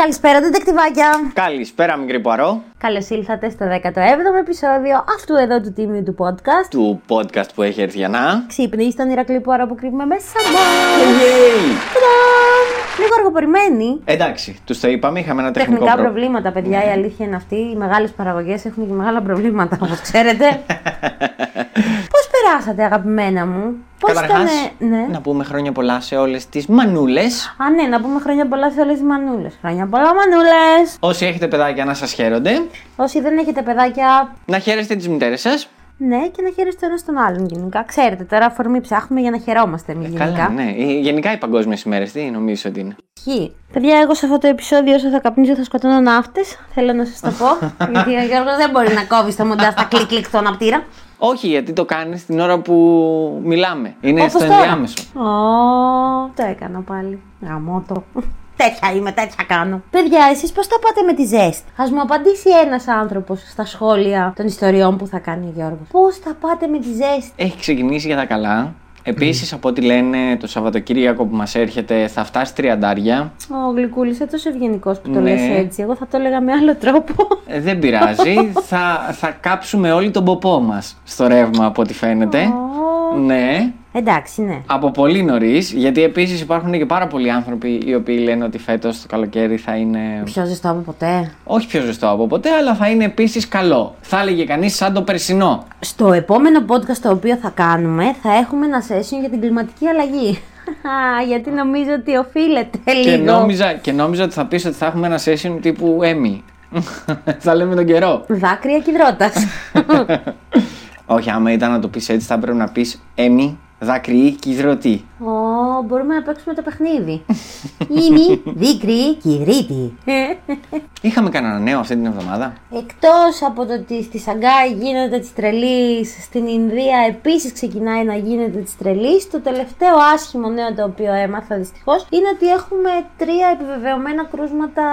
Καλησπέρα, τετεκτιβάκια! Καλησπέρα, μικρή Πουαρό. Καλώς ήλθατε στο 17ο επεισόδιο αυτού εδώ του τίμιου του podcast. Του podcast που έχει έρθει για να. Ξύπνη στον Ηρακλή Πουαρό που κρύβουμε μέσα μα. Yay! Λίγο αργοπορημένη. Εντάξει, τους το είπαμε, είχαμε ένα τεχνικό Τεχνικά προ- προβλήματα, παιδιά, η αλήθεια είναι αυτή. Οι μεγάλες παραγωγές έχουν και μεγάλα προβλήματα, όπως ξέρετε. Πώ περάσατε, αγαπημένα μου, Πώς Καταρχάς, Ναι. να πούμε χρόνια πολλά σε όλες τις μανούλες. Α, ναι, να πούμε χρόνια πολλά σε όλες τις μανούλες. Χρόνια πολλά, μανούλες. Όσοι έχετε παιδάκια να σας χαίρονται, Όσοι δεν έχετε παιδάκια, να χαίρεστε τις μητέρες σας. ναι, και να χαίρεστε ένας τον άλλον γενικά. Ξέρετε, τώρα αφορμή ψάχνουμε για να χαιρόμαστε εμείς γενικά. Καλά, ναι. Ε, Γενικά οι παγκόσμιες ημέρες, τι νομίζεις ότι είναι; Ισχύει. Παιδιά, εγώ σε αυτό το επεισόδιο όσο θα καπνίζω θα σκοτώνω ναύτες. Θέλω να σας το πω. γιατί ο Γιώργος δεν μπορεί να κόβει το μοντάζ στα κλικ κλικ στον απτήρα. Όχι, γιατί το κάνεις την ώρα που μιλάμε. Είναι Όπως στο τώρα. ενδιάμεσο. Ω, το έκανα πάλι. Γαμώτο. Τέτοια είμαι, τέτοια κάνω. Παιδιά, εσείς πώς τα πάτε με τη ζέστη; Α μου απαντήσει ένας άνθρωπος στα σχόλια των ιστοριών που θα κάνει ο Γιώργος. Πώς τα πάτε με τη ζέστη; Έχει ξεκινήσει για τα καλά. Επίσης, από ό,τι λένε, το Σαββατοκύριακο που μας έρχεται θα φτάσει τριαντάρια. Ο Γλυκούλης, είσαι τόσο ευγενικός που το Ναι. λες έτσι. Εγώ θα το έλεγα με άλλο τρόπο. Ε, δεν πειράζει. θα, θα κάψουμε όλοι τον ποπό μας στο ρεύμα, από ό,τι φαίνεται. Ω. Ναι. Εντάξει, ναι. Από πολύ νωρίς, γιατί επίσης υπάρχουν και πάρα πολλοί άνθρωποι οι οποίοι λένε ότι φέτος το καλοκαίρι θα είναι. Πιο ζεστό από ποτέ. Όχι πιο ζεστό από ποτέ, αλλά θα είναι επίσης καλό. Θα έλεγε κανείς σαν το περσινό. Στο επόμενο podcast το οποίο θα κάνουμε θα έχουμε ένα session για την κλιματική αλλαγή. Γιατί νομίζω ότι οφείλεται Και λίγο. νόμιζα, και νόμιζα ότι θα πεις ότι θα έχουμε ένα session τύπου Emmy. θα λέμε τον καιρό. Δάκρυα κυδρότας. Όχι, άμα ήταν να το πεις έτσι, θα πρέπει να πεις Emmy, δάκρυ και υδροτή. Ω, μπορούμε να παίξουμε το παιχνίδι. Ήμι, δίκρυ, κυδρίτη. Είχαμε κανένα νέο αυτή την εβδομάδα; Εκτός από το ότι στη Σαγκάη γίνεται της τρελής, στην Ινδία επίσης ξεκινάει να γίνεται της τρελής. Το τελευταίο άσχημο νέο το οποίο έμαθα δυστυχώς είναι ότι έχουμε τρία επιβεβαιωμένα κρούσματα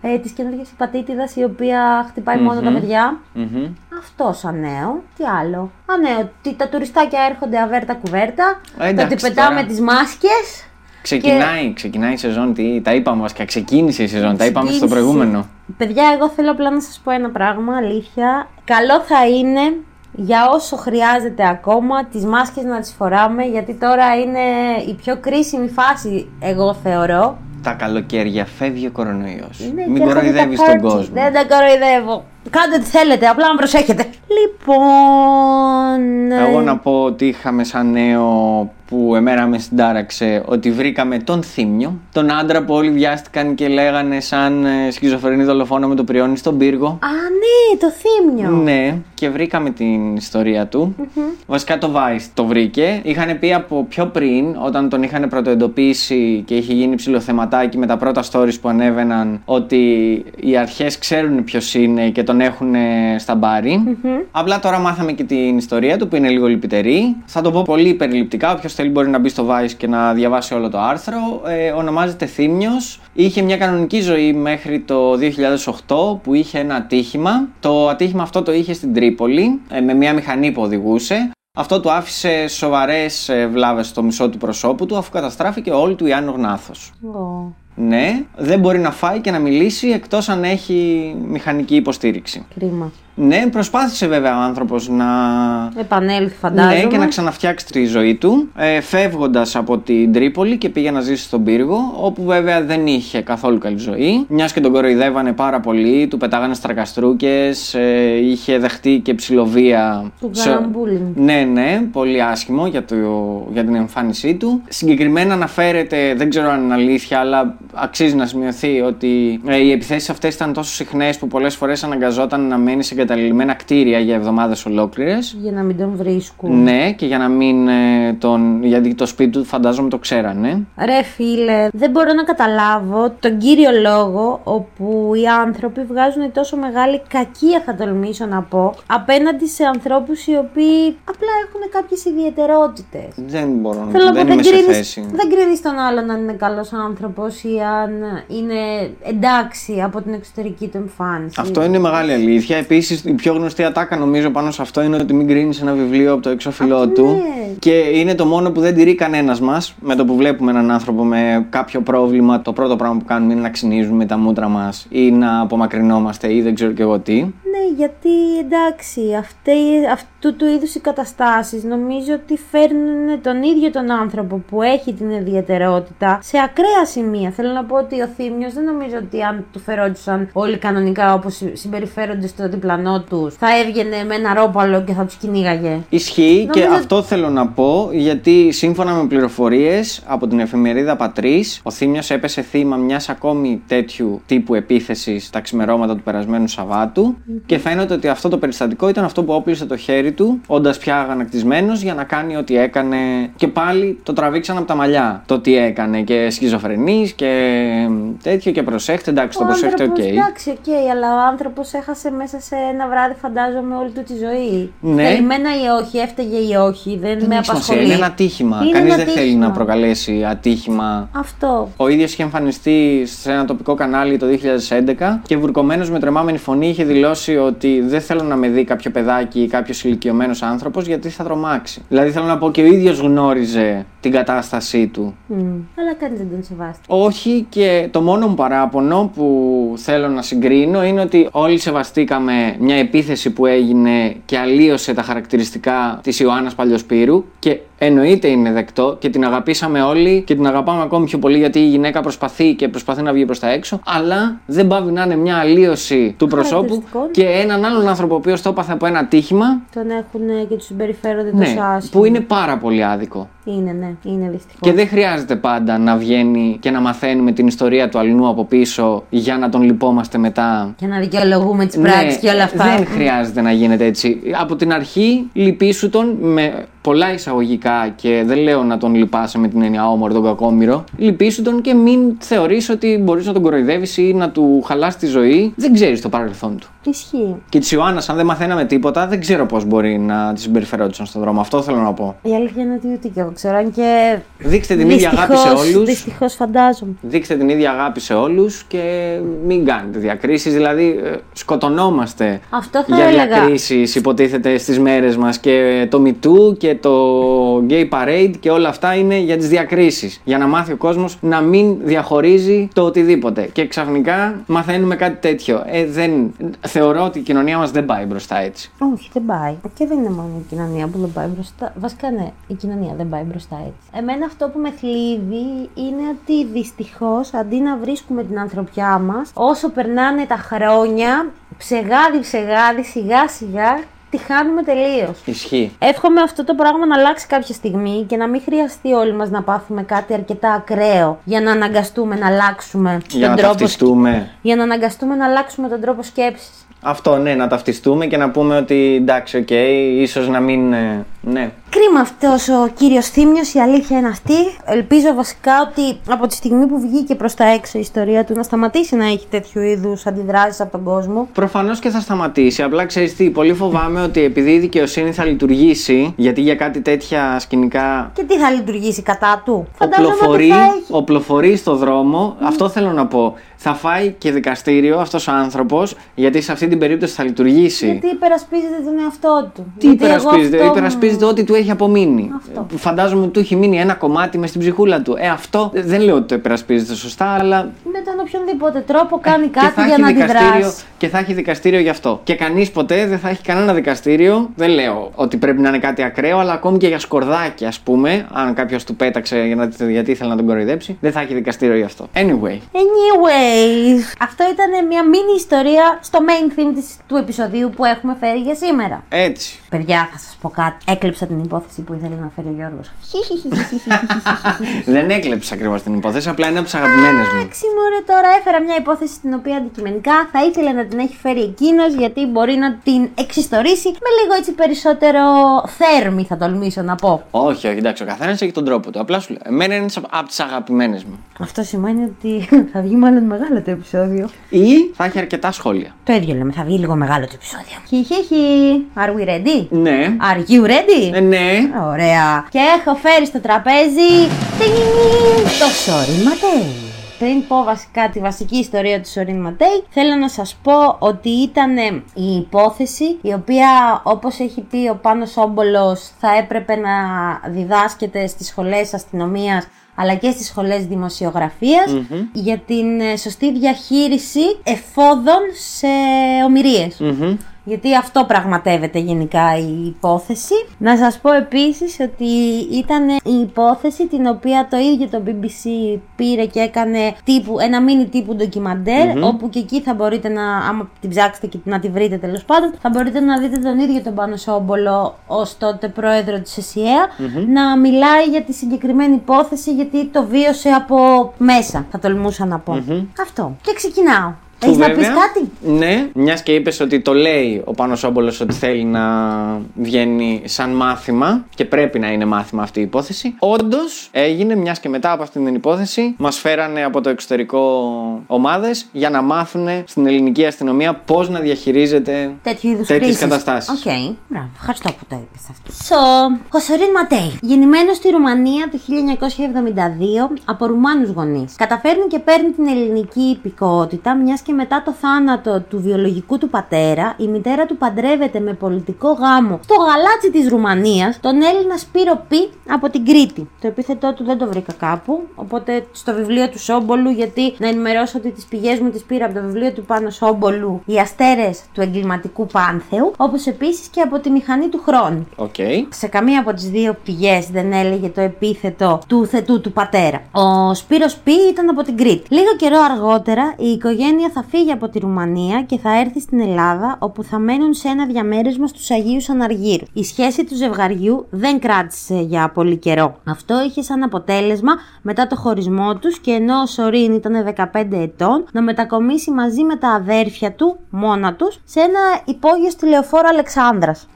ε, της καινούργιας υπατήτηδας η οποία χτυπάει μόνο τα παιδιά. Μμμ. Αυτό σαν νέο. Τι άλλο. Α, ναι, ότι τα τουριστάκια έρχονται αβέρτα κουβέρτα. Ε, εντάξει, ότι πετάμε τώρα. Τις μάσκες. Ξεκινάει, ξεκινάει η σεζόν. Τι, τα είπαμε βασικά. Ξεκίνησε η σεζόν. Τα είπαμε στο Ξεκίνησε. προηγούμενο. Παιδιά, εγώ θέλω απλά να σας πω ένα πράγμα, αλήθεια. Καλό θα είναι για όσο χρειάζεται ακόμα τις μάσκες να τις φοράμε, γιατί τώρα είναι η πιο κρίσιμη φάση, εγώ θεωρώ. Τα καλοκαίρια φεύγει ο κορονοϊός. Είναι Μην και έρχονται κοροϊδεύεις τα τον party. κόσμο. Δεν τα κοροϊδεύω. Κάντε τι θέλετε, απλά να προσέχετε. Λοιπόν... Εγώ ε, να πω ότι είχαμε σαν νέο που εμένα με συντάραξε ότι βρήκαμε τον Θήμιο, τον άντρα που όλοι βιάστηκαν και λέγανε σαν ε, σχιζοφρενή δολοφόνο με το πριόνι στον πύργο. Α, ναι, το θύμιο. Ναι, και βρήκαμε την ιστορία του. Βασικά το Vice το βρήκε. Είχαν πει από πιο πριν, όταν τον είχαν πρωτοεντοπίσει και είχε γίνει ψηλοθεματάκι με τα πρώτα stories που ανέβαιναν, ότι οι αρχές ξέρουν ποιος είναι και τον έχουν στα μπαρι Απλά τώρα μάθαμε και την ιστορία του που είναι λίγο λυπητερή. Θα το πω πολύ περιληπτικά. Όποιος θέλει μπορεί να μπει στο Vice και να διαβάσει όλο το άρθρο. Ε, ονομάζεται Θήμιος. Είχε μια κανονική ζωή μέχρι το 2008 που είχε ένα ατύχημα. Το ατύχημα αυτό το είχε στην Τρίπολη ε, με μια μηχανή που οδηγούσε. Αυτό του άφησε σοβαρές βλάβες στο μισό του προσώπου του αφού καταστράφηκε όλη του η άνω γνάθος. Ω, Ναι, δεν μπορεί να φάει και να μιλήσει εκτός αν έχει μηχανική υποστήριξη. κρίμα. Ναι, προσπάθησε βέβαια ο άνθρωπος να Επανέλθει, φαντάζομαι. ναι, και να ξαναφτιάξει τη ζωή του, ε, φεύγοντας από την Τρίπολη και πήγε να ζήσει στον πύργο, όπου βέβαια δεν είχε καθόλου καλή ζωή. Μιας και τον κοροϊδεύανε πάρα πολύ, του πετάγανε στρακαστρούκες, ε, είχε δεχτεί και ψηλοβία. Του σε- κάναν bullying. Ναι, ναι, πολύ άσχημο για, το, για την εμφάνισή του. Συγκεκριμένα αναφέρεται, δεν ξέρω αν είναι αλήθεια, αλλά αξίζει να σημειωθεί ότι ε, οι επιθέσεις αυτές ήταν τόσο συχνές που πολλές φορές αναγκαζόταν να μένεις σε εγκαταλειμμένα κτίρια για εβδομάδες ολόκληρες. Για να μην τον βρίσκουν. Ναι, και για να μην ε, τον. Γιατί το σπίτι του φαντάζομαι το ξέρανε. Ρε φίλε, δεν μπορώ να καταλάβω τον κύριο λόγο όπου οι άνθρωποι βγάζουν τόσο μεγάλη κακία, θα τολμήσω να πω, απέναντι σε ανθρώπους οι οποίοι απλά έχουν κάποιες ιδιαιτερότητες. Δεν μπορώ Θέλω να δεν πω, είμαι δεν σε κρίνεις, θέση. δεν κρίνεις τον άλλον αν είναι καλός άνθρωπος ή αν είναι εντάξει από την εξωτερική του εμφάνιση. Αυτό είναι μεγάλη αλήθεια. Επίσης, η πιο γνωστή ατάκα νομίζω πάνω σε αυτό είναι ότι μην κρίνεις ένα βιβλίο από το εξώφυλλό Αυτό του. ναι. Και είναι το μόνο που δεν τηρεί κανένας μας. Με το που βλέπουμε έναν άνθρωπο με κάποιο πρόβλημα, το πρώτο πράγμα που κάνουμε είναι να ξυνίζουμε τα μούτρα μας ή να απομακρυνόμαστε ή δεν ξέρω και εγώ τι. Ναι, γιατί εντάξει, αυτέ, αυτού του είδους οι καταστάσεις νομίζω ότι φέρνουν τον ίδιο τον άνθρωπο που έχει την ιδιαιτερότητα σε ακραία σημεία. Θέλω να πω ότι ο Θήμιος δεν νομίζω ότι αν του φερόντουσαν όλοι κανονικά όπως συμπεριφέρονται στο διπλανό τους θα έβγαινε με ένα ρόπαλο και θα τους κυνήγαγε. Ισχύει και Νομίζω- αυτό θέλω να πω γιατί σύμφωνα με πληροφορίες από την εφημερίδα Πατρίς, ο Θήμιος έπεσε θύμα μιας ακόμη τέτοιου τύπου επίθεσης τα ξημερώματα του περασμένου Σαββάτου και φαίνεται ότι αυτό το περιστατικό ήταν αυτό που όπλισε το χέρι του, όντας πια αγανακτισμένος για να κάνει ό,τι έκανε. Και πάλι το τραβήξαν από τα μαλλιά το τι έκανε και σχιζοφρενή και τέτοιο και προσέχτε. Εντάξει, το Ο προσέχετε, οκ. άνθρωπος, εντάξει, οκ, αλλά ο άνθρωπος έχασε μέσα σε ένα βράδυ, φαντάζομαι, όλη του τη ζωή. Ναι. Θελημένα ή όχι, έφταιγε ή όχι, δεν, Δεν με έχει σημασία, απασχολεί. είναι ένα ατύχημα. Είναι Κανείς ένα δεν θέλει ατύχημα. να προκαλέσει ατύχημα Αυτό. Ο ίδιος είχε εμφανιστεί σε ένα τοπικό κανάλι το 2011 και βουρκωμένος με τρεμάμενη φωνή είχε δηλώσει ότι δεν θέλω να με δει κάποιο παιδάκι ή κάποιος ηλικιωμένος άνθρωπος γιατί θα τρομάξει. Δηλαδή θέλω να πω και ο ίδιος γνώριζε την κατάστασή του. Μμ. Αλλά κανείς δεν τον σεβάστηκε. Όχι και το μόνο μου παράπονο που θέλω να συγκρίνω είναι ότι όλοι σεβαστήκαμε μια επίθεση που έγινε και αλλίωσε τα χαρακτηριστικά της Ιωάννας Παλιοσπύρου και εννοείται είναι δεκτό και την αγαπήσαμε όλοι και την αγαπάμε ακόμη πιο πολύ γιατί η γυναίκα προσπαθεί και προσπαθεί να βγει προς τα έξω αλλά δεν πάβει να είναι μια αλλίωση του προσώπου Χαρακτηριστικών. και έναν άλλον άνθρωπο ο οποίος το έπαθε από ένα τύχημα Τον έχουν και τους συμπεριφέρονται ναι, τόσο άσχημα. που είναι πάρα πολύ άδικο. Είναι, ναι, είναι δυστυχώς. Και δεν χρειάζεται πάντα να βγαίνει και να μαθαίνουμε την ιστορία του αλλού από πίσω για να τον λυπόμαστε μετά. Και να δικαιολογούμε τις πράξεις και όλα αυτά. Ναι, Δεν χρειάζεται να γίνεται έτσι. Από την αρχή λυπήσου τον με πολλά εισαγωγικά και δεν λέω να τον λυπάσαι με την έννοια όμορφο τον κακόμοιρο. Λυπήσου τον και μην θεωρείς ότι μπορείς να τον κοροϊδεύεις ή να του χαλάς τη ζωή. Δεν ξέρεις το παρελθόν του. Ισχύει. Και της Ιωάννας, αν δεν μαθαίναμε τίποτα, δεν ξέρω πώς μπορεί να τη συμπεριφερόντουσαν στον δρόμο. Αυτό θέλω να πω. Η αλήθεια είναι ότι ούτε και εγώ ξέρω. Αν και. Δείξτε την ίδια αγάπη σε όλους. Δυστυχώς φαντάζομαι. Δείξτε την ίδια αγάπη σε όλους και μην κάνετε διακρίσεις. Δηλαδή, ε, σκοτωνόμαστε Αυτό θα για έλεγα. διακρίσεις, υποτίθεται στις μέρες μας. Και το MeToo και το Gay Parade και όλα αυτά είναι για τις διακρίσεις. Για να μάθει ο κόσμος να μην διαχωρίζει το οτιδήποτε. Και ξαφνικά μαθαίνουμε κάτι τέτοιο. Ε, δεν, θεωρώ ότι η κοινωνία μας δεν πάει μπροστά έτσι. Όχι, δεν πάει. Και δεν είναι μόνο η κοινωνία που δεν πάει μπροστά. Βασικά, ναι, η κοινωνία δεν πάει μπροστά έτσι. Εμένα αυτό που με θλίβει είναι ότι δυστυχώς αντί να βρίσκουμε την ανθρωπιά μας, όσο περνάνε τα χρόνια, ψεγάδι ψεγάδι, σιγά σιγά, τη χάνουμε τελείως. Ισχύει. Εύχομαι αυτό το πράγμα να αλλάξει κάποια στιγμή και να μην χρειαστεί όλοι μας να πάθουμε κάτι αρκετά ακραίο για να αναγκαστούμε να αλλάξουμε Για να τον τρόπο ταυτιστούμε. για να αναγκαστούμε να αλλάξουμε τον τρόπο σκέψης. Αυτό ναι, να ταυτιστούμε και να πούμε ότι εντάξει, οκ, ίσως να μην. ε, ναι. Κρίμα αυτός ο κύριος Θήμιος, η αλήθεια είναι αυτή. Ελπίζω βασικά ότι από τη στιγμή που βγήκε προς τα έξω η ιστορία του να σταματήσει να έχει τέτοιου είδους αντιδράσεις από τον κόσμο. Προφανώς και θα σταματήσει. Απλά ξέρεις τι, πολύ φοβάμαι ότι επειδή η δικαιοσύνη θα λειτουργήσει, γιατί για κάτι τέτοια σκηνικά Και τι θα λειτουργήσει κατά του; Φαντάζομαι ότι οπλοφορεί, θα έχει. οπλοφορεί στο δρόμο. Αυτό θέλω να πω. Θα φάει και δικαστήριο αυτός ο άνθρωπος, γιατί σε αυτή την περίπτωση θα λειτουργήσει. Γιατί υπερασπίζεται τον εαυτό του. Τι Γιατί εγώ υπερασπίζεται, αυτό μου- υπερασπίζεται ό,τι του έχει απομείνει. Αυτό. Φαντάζομαι ότι του έχει μείνει ένα κομμάτι μες στην ψυχούλα του. Ε, αυτό δεν λέω ότι το υπερασπίζεται σωστά, αλλά Με τον οποιονδήποτε τρόπο κάνει Και κάτι θα για έχει να δικαστήριο- αντιδράσει. Και θα έχει δικαστήριο γι' αυτό. Και κανείς ποτέ δεν θα έχει κανένα δικαστήριο. Δεν λέω ότι πρέπει να είναι κάτι ακραίο, αλλά ακόμη και για σκορδάκι, ας πούμε, αν κάποιος του πέταξε για να, γιατί ήθελε να τον κοροϊδέψει, δεν θα έχει δικαστήριο γι' αυτό. Anyway. Anyways, αυτό ήταν μια μίνι ιστορία στο main theme της, του επεισοδίου που έχουμε φέρει για σήμερα. Έτσι. Παιδιά, θα σας πω κάτι. Έκλεψα την υπόθεση που ήθελε να φέρει ο Γιώργος. δεν έκλεψα ακριβώς την υπόθεση, απλά είναι από τις αγαπημένες μου. Εντάξει, μωρέ, τώρα έφερα μια υπόθεση την οποία αντικειμενικά θα ήθελε να την έχει φέρει εκείνος γιατί μπορεί να την εξιστορήσει με λίγο έτσι περισσότερο θέρμη, θα τολμήσω να πω. Όχι, όχι, εντάξει, ο καθένας έχει τον τρόπο του. Απλά σου λέω. Εμένα είναι από τις αγαπημένες μου. Αυτό σημαίνει ότι θα βγει μάλλον μεγάλο το επεισόδιο. Ή θα έχει αρκετά σχόλια. Το ίδιο λέμε, θα βγει λίγο μεγάλο το επεισόδιο. Χιχιχι. Are we ready? Ναι. Are you ready? Ε, ναι. Ωραία. Και έχω φέρει στο τραπέζι τινγκ, το Σόριν Ματέι. Πριν πω βασικά τη βασική ιστορία του Σόριν Ματέι, θέλω να σας πω ότι ήταν ε, η υπόθεση η οποία όπως έχει πει ο Πάνος Όμπολος θα έπρεπε να διδάσκεται στις σχολές αστυνομίας αλλά και στις σχολές δημοσιογραφίας, για την ε, σωστή διαχείριση εφόδων σε ομοιρίες. Μμμ. Γιατί αυτό πραγματεύεται γενικά η υπόθεση. Να σας πω επίσης ότι ήταν η υπόθεση την οποία το ίδιο το BBC πήρε και έκανε τύπου, ένα μίνι τύπου ντοκιμαντέρ, όπου και εκεί θα μπορείτε να, άμα την ψάξετε και να τη βρείτε τέλος πάντων, θα μπορείτε να δείτε τον ίδιο τον Πάνο Σόμπολο ως τότε πρόεδρο της ΕΣΥΑ να μιλάει για τη συγκεκριμένη υπόθεση γιατί το βίωσε από μέσα, θα τολμούσα να πω. Αυτό. Και ξεκινάω. Που Έχεις να πεις βέβαια, κάτι; Ναι, μιας και είπες ότι το λέει ο Πάνος Σόμπολος ότι θέλει να βγαίνει σαν μάθημα και πρέπει να είναι μάθημα αυτή η υπόθεση. Όντως έγινε, μιας και μετά από αυτή την υπόθεση, μας φέρανε από το εξωτερικό ομάδες για να μάθουν στην ελληνική αστυνομία πώς να διαχειρίζεται τέτοιου είδους τέτοιες κρίσεις. καταστάσεις. Οκ, μπράβο. Ευχαριστώ που το είπες αυτό. So, ο Σορίν Ματέι, γεννημένος στη Ρουμανία το 1972 από Ρουμάνους γονείς. Καταφέρνει και παίρνει την ελληνική υπηκότητα, μιας και μετά το θάνατο του βιολογικού του πατέρα, η μητέρα του παντρεύεται με πολιτικό γάμο στο Γαλάτσι της Ρουμανίας, τον Έλληνα Σπύρο Πι από την Κρήτη. Το επίθετό του δεν το βρήκα κάπου, οπότε στο βιβλίο του Σόμπολου, γιατί να ενημερώσω ότι τις πηγές μου τις πήρα από το βιβλίο του Πάνου Σόμπολου, οι αστέρες του εγκληματικού πανθέου, όπως επίσης και από τη μηχανή του χρόνου. Οκ. Σε καμία από τις δύο πηγές δεν έλεγε το επίθετο του θετού του πατέρα. Ο Σπύρος Πι ήταν από την Κρήτη. Λίγο καιρό αργότερα η οικογένεια θα φύγει από τη Ρουμανία και θα έρθει στην Ελλάδα όπου θα μένουν σε ένα διαμέρισμα στους Αγίους Αναργύρους. Η σχέση του ζευγαριού δεν κράτησε για πολύ καιρό. Αυτό είχε σαν αποτέλεσμα μετά το χωρισμό τους και ενώ ο Σορίν ήταν 15 ετών να μετακομίσει μαζί με τα αδέρφια του μόνα τους σε ένα υπόγειο στη λεωφόρο Αλεξάνδρας.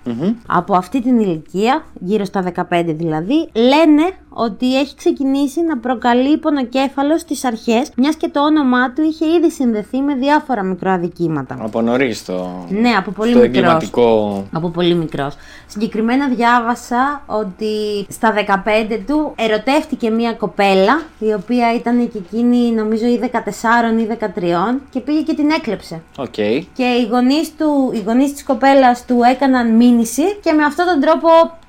Από αυτή την ηλικία, γύρω στα 15 δηλαδή, λένε ότι έχει ξεκινήσει να προκαλεί πονοκέφαλο στις αρχές, μιας και το όνομά του είχε ήδη συνδεθεί με διάφορα μικροαδικήματα. Από νωρίς το. Ναι, από πολύ στο μικρός. εγκληματικό. Από πολύ μικρός. Συγκεκριμένα διάβασα ότι στα 15 του ερωτεύτηκε μία κοπέλα, η οποία ήταν και εκείνη νομίζω ή 14 ή 13 και πήγε και την έκλεψε. Οκ. Και οι γονείς, του, οι γονείς της κοπέλας του έκαναν μήνυση και με αυτόν τον τρόπο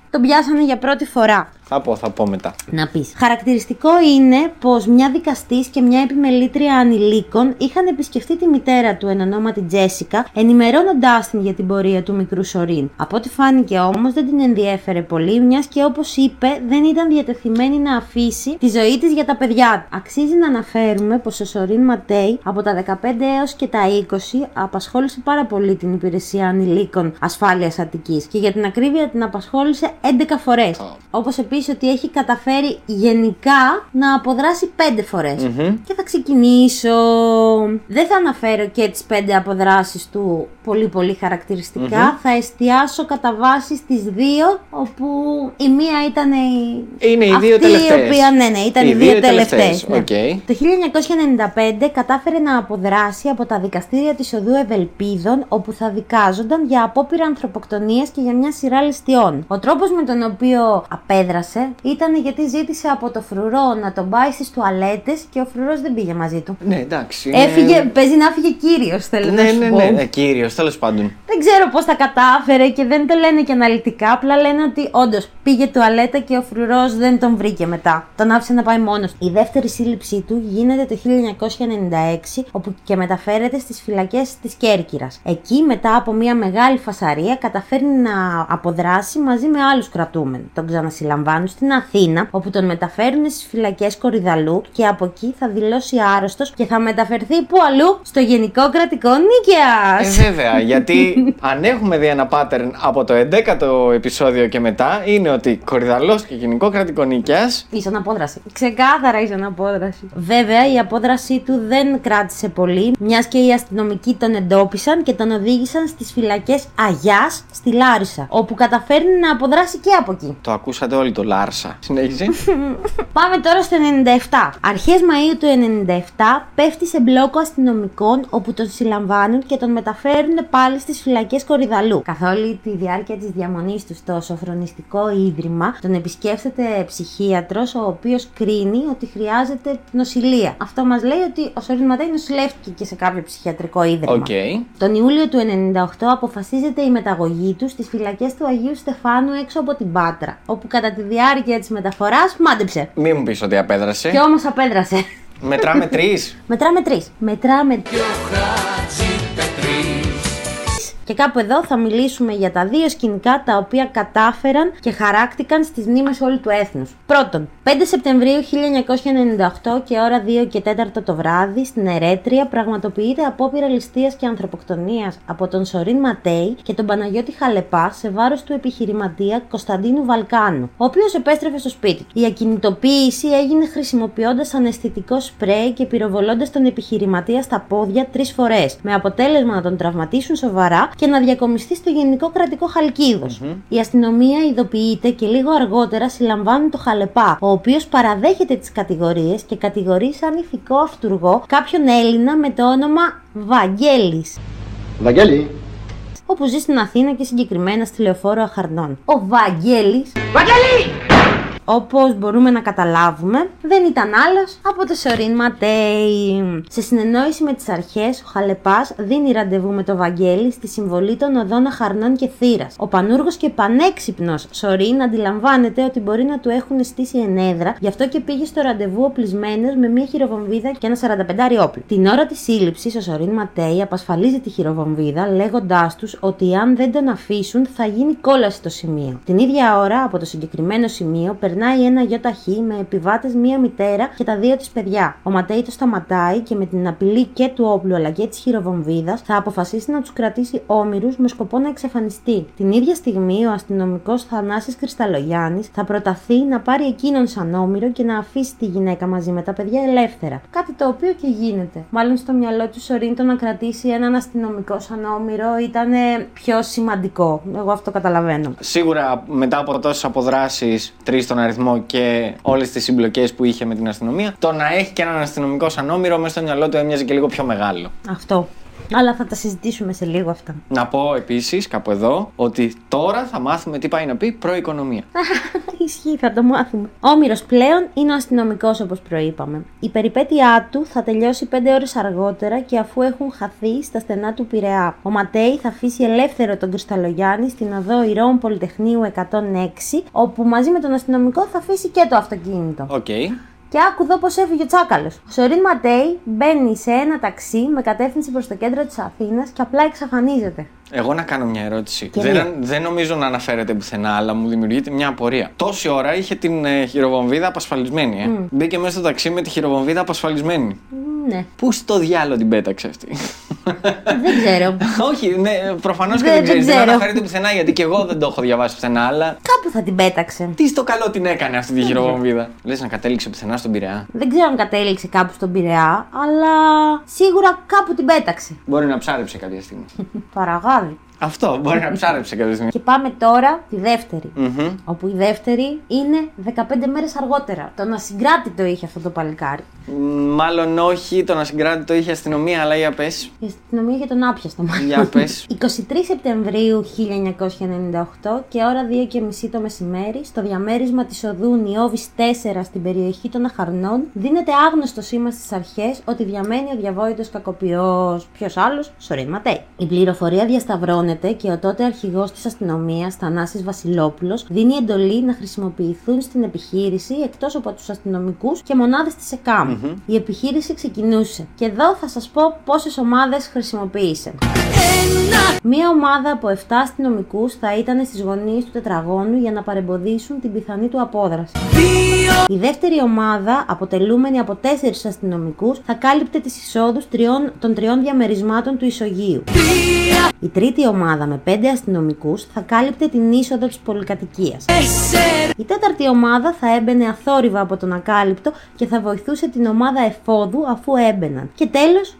τον πιάσανε για πρώτη φορά. Θα πω, θα πω μετά. Να πεις. Χαρακτηριστικό είναι πως μια δικαστής και μια επιμελήτρια ανηλίκων είχαν επισκεφτεί τη μητέρα του εν ονόματι Τζέσικα, ενημερώνοντάς την για την πορεία του μικρού Σορίν. Από ό,τι φάνηκε όμως δεν την ενδιέφερε πολύ, μιας και όπως είπε δεν ήταν διατεθειμένη να αφήσει τη ζωή της για τα παιδιά του. Αξίζει να αναφέρουμε πως ο Σορίν Ματέι από τα 15 έως και τα 20 απασχόλησε πάρα πολύ την υπηρεσία ανηλίκων ασφάλειας Αττικής και για την ακρίβεια την απασχόλησε 11 φορές. Όπως επίσης ότι έχει καταφέρει γενικά να αποδράσει 5 φορές. Και θα ξεκινήσω. Δεν θα αναφέρω και τις 5 αποδράσεις του πολύ πολύ χαρακτηριστικά Θα εστιάσω κατά βάση στις δύο, όπου η μία ήταν η... Είναι οι αυτή δύο η τελευταίες. οποία, ναι, ναι, ήταν οι, Οι δύο, δύο τελευταίες. τελευταίες, ναι. οκ. Το 1995 κατάφερε να αποδράσει από τα δικαστήρια της Οδού Ευελπίδων, όπου θα δικάζονταν για απόπειρα ανθρωποκτονίας και για μια σειρά ληστειών. Ο τρόπος με τον οποίο απέδρασε ήταν γιατί ζήτησε από το φρουρό να τον πάει στις τουαλέτες και ο φρουρός δεν πήγε μαζί του. Ναι, εντάξει. είναι- Έφυγε, παίζει να φύγει κύριος, θέλω να Ναι, σου ναι, πω. ναι. ναι. Κύριος, τέλος πάντων. Δεν ξέρω πώς τα κατάφερε και δεν το λένε και αναλυτικά. Απλά λένε ότι όντως πήγε τουαλέτα και ο φρουρός δεν τον βρήκε μετά. Τον άφησε να πάει μόνος. Η δεύτερη σύλληψή του γίνεται το 1996, όπου και μεταφέρεται στις φυλακές της Κέρκυρας. Εκεί, μετά από μια μεγάλη φασαρία, καταφέρνει να αποδράσει μαζί με άλλους κρατούμενους. Τον ξανασυλλαμβάνουν στην Αθήνα, όπου τον μεταφέρουν στις φυλακές Κορυδαλού και από εκεί θα δηλώσει άρρωστος και θα μεταφερθεί που αλλού στο Γενικό Κρατικό Νίκαιας. Ε, βέβαια, γιατί αν έχουμε δει ένα pattern από το 11ο επεισόδιο και μετά, είναι ότι Κορυδαλός και Γενικό Κρατικό Νίκαιας. Ήσαν απόδραση. Ξεκάθαρα ήσαν απόδραση. Βέβαια, η απόδρασή του δεν κράτησε πολύ, μιας και οι αστυνομικοί τον εντόπισαν και τον οδήγησαν στις φυλακές Αγιάς στη Λάρισα, όπου καταφέρνει να αποδράσει και από εκεί. Το ακούσατε όλοι το Λάρσα. Συνέχιζε. Πάμε τώρα στο 97. Αρχές Μαΐου του 97 πέφτει σε μπλόκο αστυνομικών όπου τον συλλαμβάνουν και τον μεταφέρουν πάλι στις φυλακές Κορυδαλού. Καθ' όλη τη διάρκεια της διαμονής τους στο σωφρονιστικό ίδρυμα, τον επισκέπτεται ψυχίατρος, ο οποίος κρίνει ότι χρειάζεται νοσηλεία. Αυτό μας λέει ότι ο Σορίν Ματέι νοσηλεύτηκε και σε κάποιο ψυχιατρικό ίδρυμα. Οκ. Τον Ιούλιο του 98 αποφασίζεται η μεταγωγή του στις φυλακές του Αγίου Στεφάνου έξω από την Πάτρα, όπου κατά τη διάρκεια της μεταφοράς μάντεψε. Μην μου πεις ότι απέδρασε. Και όμως απέδρασε. Μετράμε τρεις. Μετράμε τρεις. Μετράμε Και κάπου εδώ θα μιλήσουμε για τα δύο σκηνικά τα οποία κατάφεραν και χαράκτηκαν στις μνήμες όλου του έθνους. Πρώτον, 5 Σεπτεμβρίου 1998 και ώρα 2 και 4 το βράδυ στην Ερέτρια πραγματοποιείται απόπειρα ληστείας και ανθρωποκτονίας από τον Σορίν Ματέι και τον Παναγιώτη Χαλεπά σε βάρος του επιχειρηματία Κωνσταντίνου Βαλκάνου, ο οποίος επέστρεφε στο σπίτι. του. Η ακινητοποίηση έγινε χρησιμοποιώντας αναισθητικό σπρέι και πυροβολώντας τον επιχειρηματία στα πόδια τρεις φορές, με αποτέλεσμα να τον τραυματίσουν σοβαρά και να διακομιστεί στο Γενικό Κρατικό Χαλκίδος. Η αστυνομία ειδοποιείται και λίγο αργότερα συλλαμβάνουν το Χαλεπά, ο οποίος παραδέχεται τις κατηγορίες και κατηγορεί σαν ηθικό αυτούργο κάποιον Έλληνα με το όνομα Βαγγέλης, Βαγγέλη, όπου ζει στην Αθήνα και συγκεκριμένα στη λεωφόρο Αχαρνών. Ο Βαγγέλη, όπως μπορούμε να καταλάβουμε, δεν ήταν άλλος από το Σορίν Ματέι. Σε συνεννόηση με τις αρχές, ο Χαλεπάς δίνει ραντεβού με το Βαγγέλη στη συμβολή των οδών Αχαρνών και Θύρας. Ο πανούργος και πανέξυπνος Σορίν αντιλαμβάνεται ότι μπορεί να του έχουν στήσει ενέδρα, γι' αυτό και πήγε στο ραντεβού οπλισμένος με μια χειροβομβίδα και ένα 45 όπλο. Την ώρα της σύλληψης, ο Σορίν Ματέι απασφαλίζει τη χειροβομβίδα, λέγοντάς τους ότι αν δεν τον αφήσουν θα γίνει κόλαση στο σημείο. Την ίδια ώρα, από το συγκεκριμένο σημείο, περνάει ένα ΙΧ με επιβάτες, μία μητέρα και τα δύο της παιδιά. Ο Ματέι το σταματάει και με την απειλή και του όπλου αλλά και της χειροβομβίδας θα αποφασίσει να τους κρατήσει όμοιρους με σκοπό να εξαφανιστεί. Την ίδια στιγμή, ο αστυνομικός Θανάσης Κρυσταλλογιάννη θα προταθεί να πάρει εκείνον σαν όμοιρο και να αφήσει τη γυναίκα μαζί με τα παιδιά ελεύθερα. Κάτι το οποίο και γίνεται. Μάλλον στο μυαλό του Σορίν το να κρατήσει έναν αστυνομικό σαν όμοιρο ήταν πιο σημαντικό. Εγώ αυτό καταλαβαίνω. Σίγουρα μετά από τόσες αποδράσεις, τρεις στον αριθμό και όλες τις συμπλοκές που είχε με την αστυνομία, το να έχει και έναν αστυνομικό σαν όμοιρο μέσα στο μυαλό του έμοιαζε και λίγο πιο μεγάλο. Αυτό. Αλλά θα τα συζητήσουμε σε λίγο αυτά. Να πω επίσης κάπου εδώ ότι τώρα θα μάθουμε τι πάει να πει προοικονομία. Ισχύει, θα το μάθουμε. Ο Όμηρος πλέον είναι ο αστυνομικός όπως προείπαμε. Η περιπέτειά του θα τελειώσει 5 ώρες αργότερα και αφού έχουν χαθεί στα στενά του Πειραιά. Ο Ματέι θα αφήσει ελεύθερο τον Κρυσταλλογιάννη στην οδό Ηρώων Πολυτεχνείου 106, όπου μαζί με τον αστυνομικό θα αφήσει και το αυτοκίνητο. Οκ. Και άκου εδώ πώς έφυγε ο Τσάκαλος. Ο Σορίν Ματέι μπαίνει σε ένα ταξί με κατεύθυνση προς το κέντρο της Αθήνας και απλά εξαφανίζεται. Εγώ να κάνω μια ερώτηση. Και δεν, μία. δεν νομίζω να αναφέρεται πουθενά, αλλά μου δημιουργείται μια απορία. Τόση ώρα είχε την ε, χειροβομβίδα απασφαλισμένη, ε. Μπήκε μέσα στο ταξί με τη χειροβομβίδα απασφαλισμένη. Μ, Ναι, Πού στο διάολο την πέταξε αυτή; δεν ξέρω. Όχι, ναι, προφανώς και Δεν- δεν ξέρει. δεν Δεν ξέρω. αναφέρεται πουθενά γιατί και εγώ δεν το έχω διαβάσει πουθενά, αλλά. Κάπου θα την πέταξε. Τι στο καλό την έκανε αυτή τη χειροβομβίδα; Λες να κατέληξε πουθενά στον Πειραιά; Δεν ξέρω αν κατέληξε κάπου στον Πειραιά, αλλά σίγουρα κάπου την πέταξε. Μπορεί να ψάρεψε κάποια στιγμή. love Αυτό, μπορεί να ψάρεψε κάποια στιγμή. Και πάμε τώρα τη δεύτερη. Μμμ. Όπου η δεύτερη είναι 15 μέρες αργότερα. Το ασυγκράτητο είχε αυτό το παλικάρι. Μ, Μάλλον όχι, τον ασυγκράτητο είχε αστυνομία, αλλά για πες. Η αστυνομία για τον άπιαστο μάλλον. Για πες. 23 Σεπτεμβρίου 1998 και ώρα 2 και μισή το μεσημέρι, στο διαμέρισμα της οδού Νιώβης 4 στην περιοχή των Αχαρνών, δίνεται άγνωστο σήμα στις αρχές ότι διαμένει ο διαβόητος κακοποιός. Ποιος άλλος, Σορίν Ματέι. Η πληροφορία διασταυρώνεται ενημερώνεται και ο τότε αρχηγός της αστυνομίας, Θανάσης Βασιλόπουλος, δίνει εντολή να χρησιμοποιηθούν στην επιχείρηση εκτός από τους αστυνομικούς και μονάδες της ΕΚΑΜ. Η επιχείρηση ξεκινούσε. Και εδώ θα σας πω πόσες ομάδες χρησιμοποίησε. Μία ομάδα από 7 αστυνομικούς θα ήταν στις γωνίες του τετραγώνου για να παρεμποδίσουν την πιθανή του απόδραση. Η δεύτερη ομάδα, αποτελούμενη από 4 αστυνομικούς, θα κάλυπτε τις εισόδους των τριών διαμερισμάτων του ισογείου. Η τρίτη ομάδα με 5 αστυνομικούς θα κάλυπτε την είσοδο της πολυκατοικίας. Η τέταρτη ομάδα θα έμπαινε αθόρυβα από τον ακάλυπτο και θα βοηθούσε την ομάδα εφόδου αφού έμπαιναν. Και τέλος,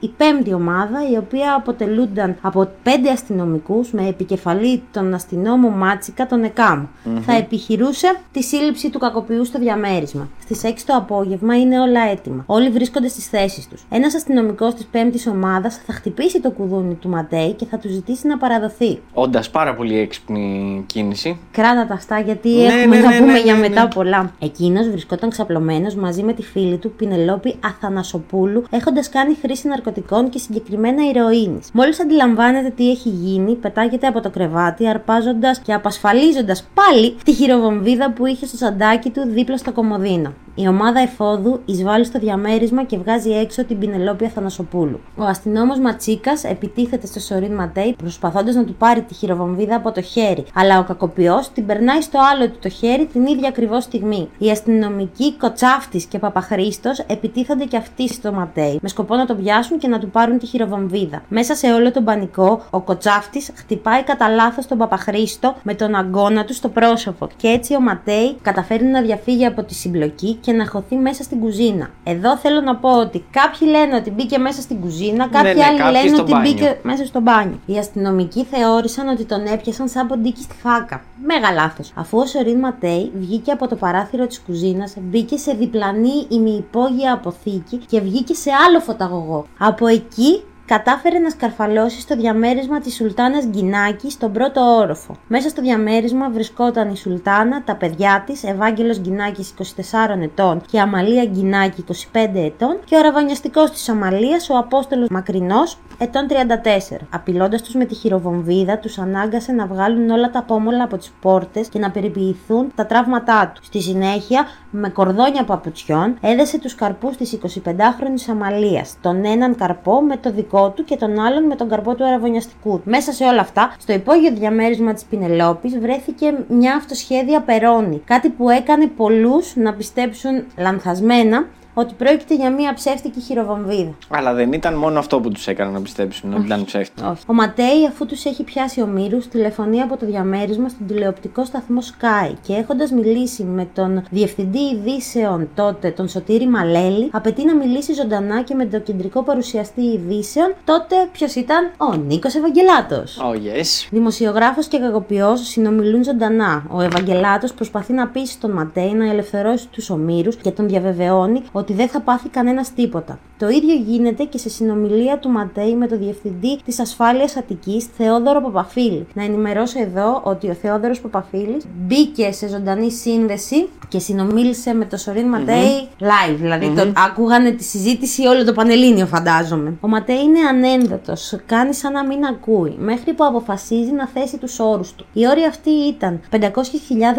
η πέμπτη ομάδα, η οποία αποτελούνταν από πέντε αστυνομικούς με επικεφαλή τον αστυνόμο Μάτσικα, τον ΕΚΑΜ. Θα επιχειρούσε τη σύλληψη του κακοποιού στο διαμέρισμα. Στις 6 το απόγευμα είναι όλα έτοιμα. Όλοι βρίσκονται στις θέσεις τους. Ένας αστυνομικός της πέμπτης ομάδας θα χτυπήσει το κουδούνι του Ματέι και θα του ζητήσει να παραδοθεί. Όντας πάρα πολύ έξυπνη κίνηση. Κράτα τα αυτά γιατί ναι, έχουμε ναι, να ναι, πούμε ναι, για ναι, μετά πολλά. Εκείνος βρισκόταν ξαπλωμένος μαζί με τη φίλη του Πινελόπη Αθανασοπούλου, έχοντας κάνει χρήση ναρκωτικών και συγκεκριμένα ηρωίνης. Μόλις αντιλαμβάνεται τι έχει γίνει, πετάγεται από το κρεβάτι, αρπάζοντας και απασφαλίζοντας πάλι τη χειροβομβίδα που είχε στο σαντάκι του δίπλα στο κομμωδίνο. Η ομάδα εφόδου εισβάλλει στο διαμέρισμα και βγάζει έξω την Πινελόπια Θανασοπούλου. Ο αστυνόμος Ματσίκας επιτίθεται στο Σορίν Ματέι προσπαθώντας να του πάρει τη χειροβομβίδα από το χέρι, αλλά ο κακοποιός την περνάει στο άλλο του το χέρι την ίδια ακριβώς στιγμή. Οι αστυνομικοί Κοτσάφτης και Παπαχρίστο επιτίθενται και αυτοί στο Ματέι, με σκοπό να τον πιάσουν και να του πάρουν τη χειροβομβίδα. Μέσα σε όλο τον πανικό, ο Κοτσάφτης χτυπάει κατά λάθος τον Παπαχρίστο με τον αγκώνα του στο πρόσωπο και έτσι ο Ματέι καταφέρει να διαφύγει από τη συμπλοκή και να χωθεί μέσα στην κουζίνα. Εδώ θέλω να πω ότι κάποιοι λένε ότι μπήκε μέσα στην κουζίνα, κάποιοι ναι, ναι, άλλοι λένε ότι μπάνιο. μπήκε μέσα στο μπάνιο. Οι αστυνομικοί θεώρησαν ότι τον έπιασαν σαν ποντίκι στη φάκα. Μέγα λάθος. Αφού ο Σορίν Ματέι βγήκε από το παράθυρο της κουζίνας, μπήκε σε διπλανή ημιυπόγεια αποθήκη και βγήκε σε άλλο φωταγωγό. Από εκεί κατάφερε να σκαρφαλώσει στο διαμέρισμα της Σουλτάνας Γκινάκη στον πρώτο όροφο. Μέσα στο διαμέρισμα βρισκόταν η Σουλτάνα, τα παιδιά της, Ευάγγελος Γκινάκης 24 ετών και Αμαλία Γκινάκη 25 ετών και ο ραβανιαστικός της Αμαλίας, ο Απόστολος Μακρινός, ετών 34. Απειλώντας τους με τη χειροβομβίδα, τους ανάγκασε να βγάλουν όλα τα πόμολα από τις πόρτες και να περιποιηθούν τα τραύματά τους. Στη συνέχεια, με κορδόνια παπουτσιών, έδεσε τους καρπούς της 25χρονης Αμαλίας, τον έναν καρπό με το δικό του και τον άλλον με τον καρπό του αραβωνιαστικού. Μέσα σε όλα αυτά, στο υπόγειο διαμέρισμα της Πινελόπης βρέθηκε μια αυτοσχέδια περώνη. Κάτι που έκανε πολλούς να πιστέψουν λανθασμένα ότι πρόκειται για μια ψεύτικη χειροβομβίδα. Αλλά δεν ήταν μόνο αυτό που τους έκανε να πιστέψουν ότι ήταν ψεύτικη. Όχι. Ο Ματέι, αφού τους έχει πιάσει ο Μύρους, τηλεφωνεί από το διαμέρισμα στον τηλεοπτικό σταθμό Sky και έχοντας μιλήσει με τον διευθυντή ειδήσεων τότε, τον Σωτήρη Μαλέλη, απαιτεί να μιλήσει ζωντανά και με τον κεντρικό παρουσιαστή ειδήσεων. Τότε ποιος ήταν, ο Νίκος Ευαγγελάτος. Oh, yes. Δημοσιογράφος και κακοποιός συνομιλούν ζωντανά. Ο Ευαγγελάτος προσπαθεί να πείσει τον Ματέι να ελευθερώσει τους ομήρους και τον διαβεβαιώνει ότι δεν θα πάθει κανένας τίποτα. Το ίδιο γίνεται και σε συνομιλία του Ματέη με το διευθυντή της ασφάλειας Αττικής, Θεόδωρο Παπαφίλη. Να ενημερώσω εδώ ότι ο Θεόδωρος Παπαφίλης μπήκε σε ζωντανή σύνδεση και συνομίλησε με το Σορίν Ματέη live. δηλαδη mm-hmm. ακούγανε τη συζήτηση όλο το Πανελλήνιο, φαντάζομαι. Ο Ματέη είναι ανένδοτος, κάνει σαν να μην ακούει, μέχρι που αποφασίζει να θέσει τους όρους του. Οι όροι αυτοί ήταν 500.000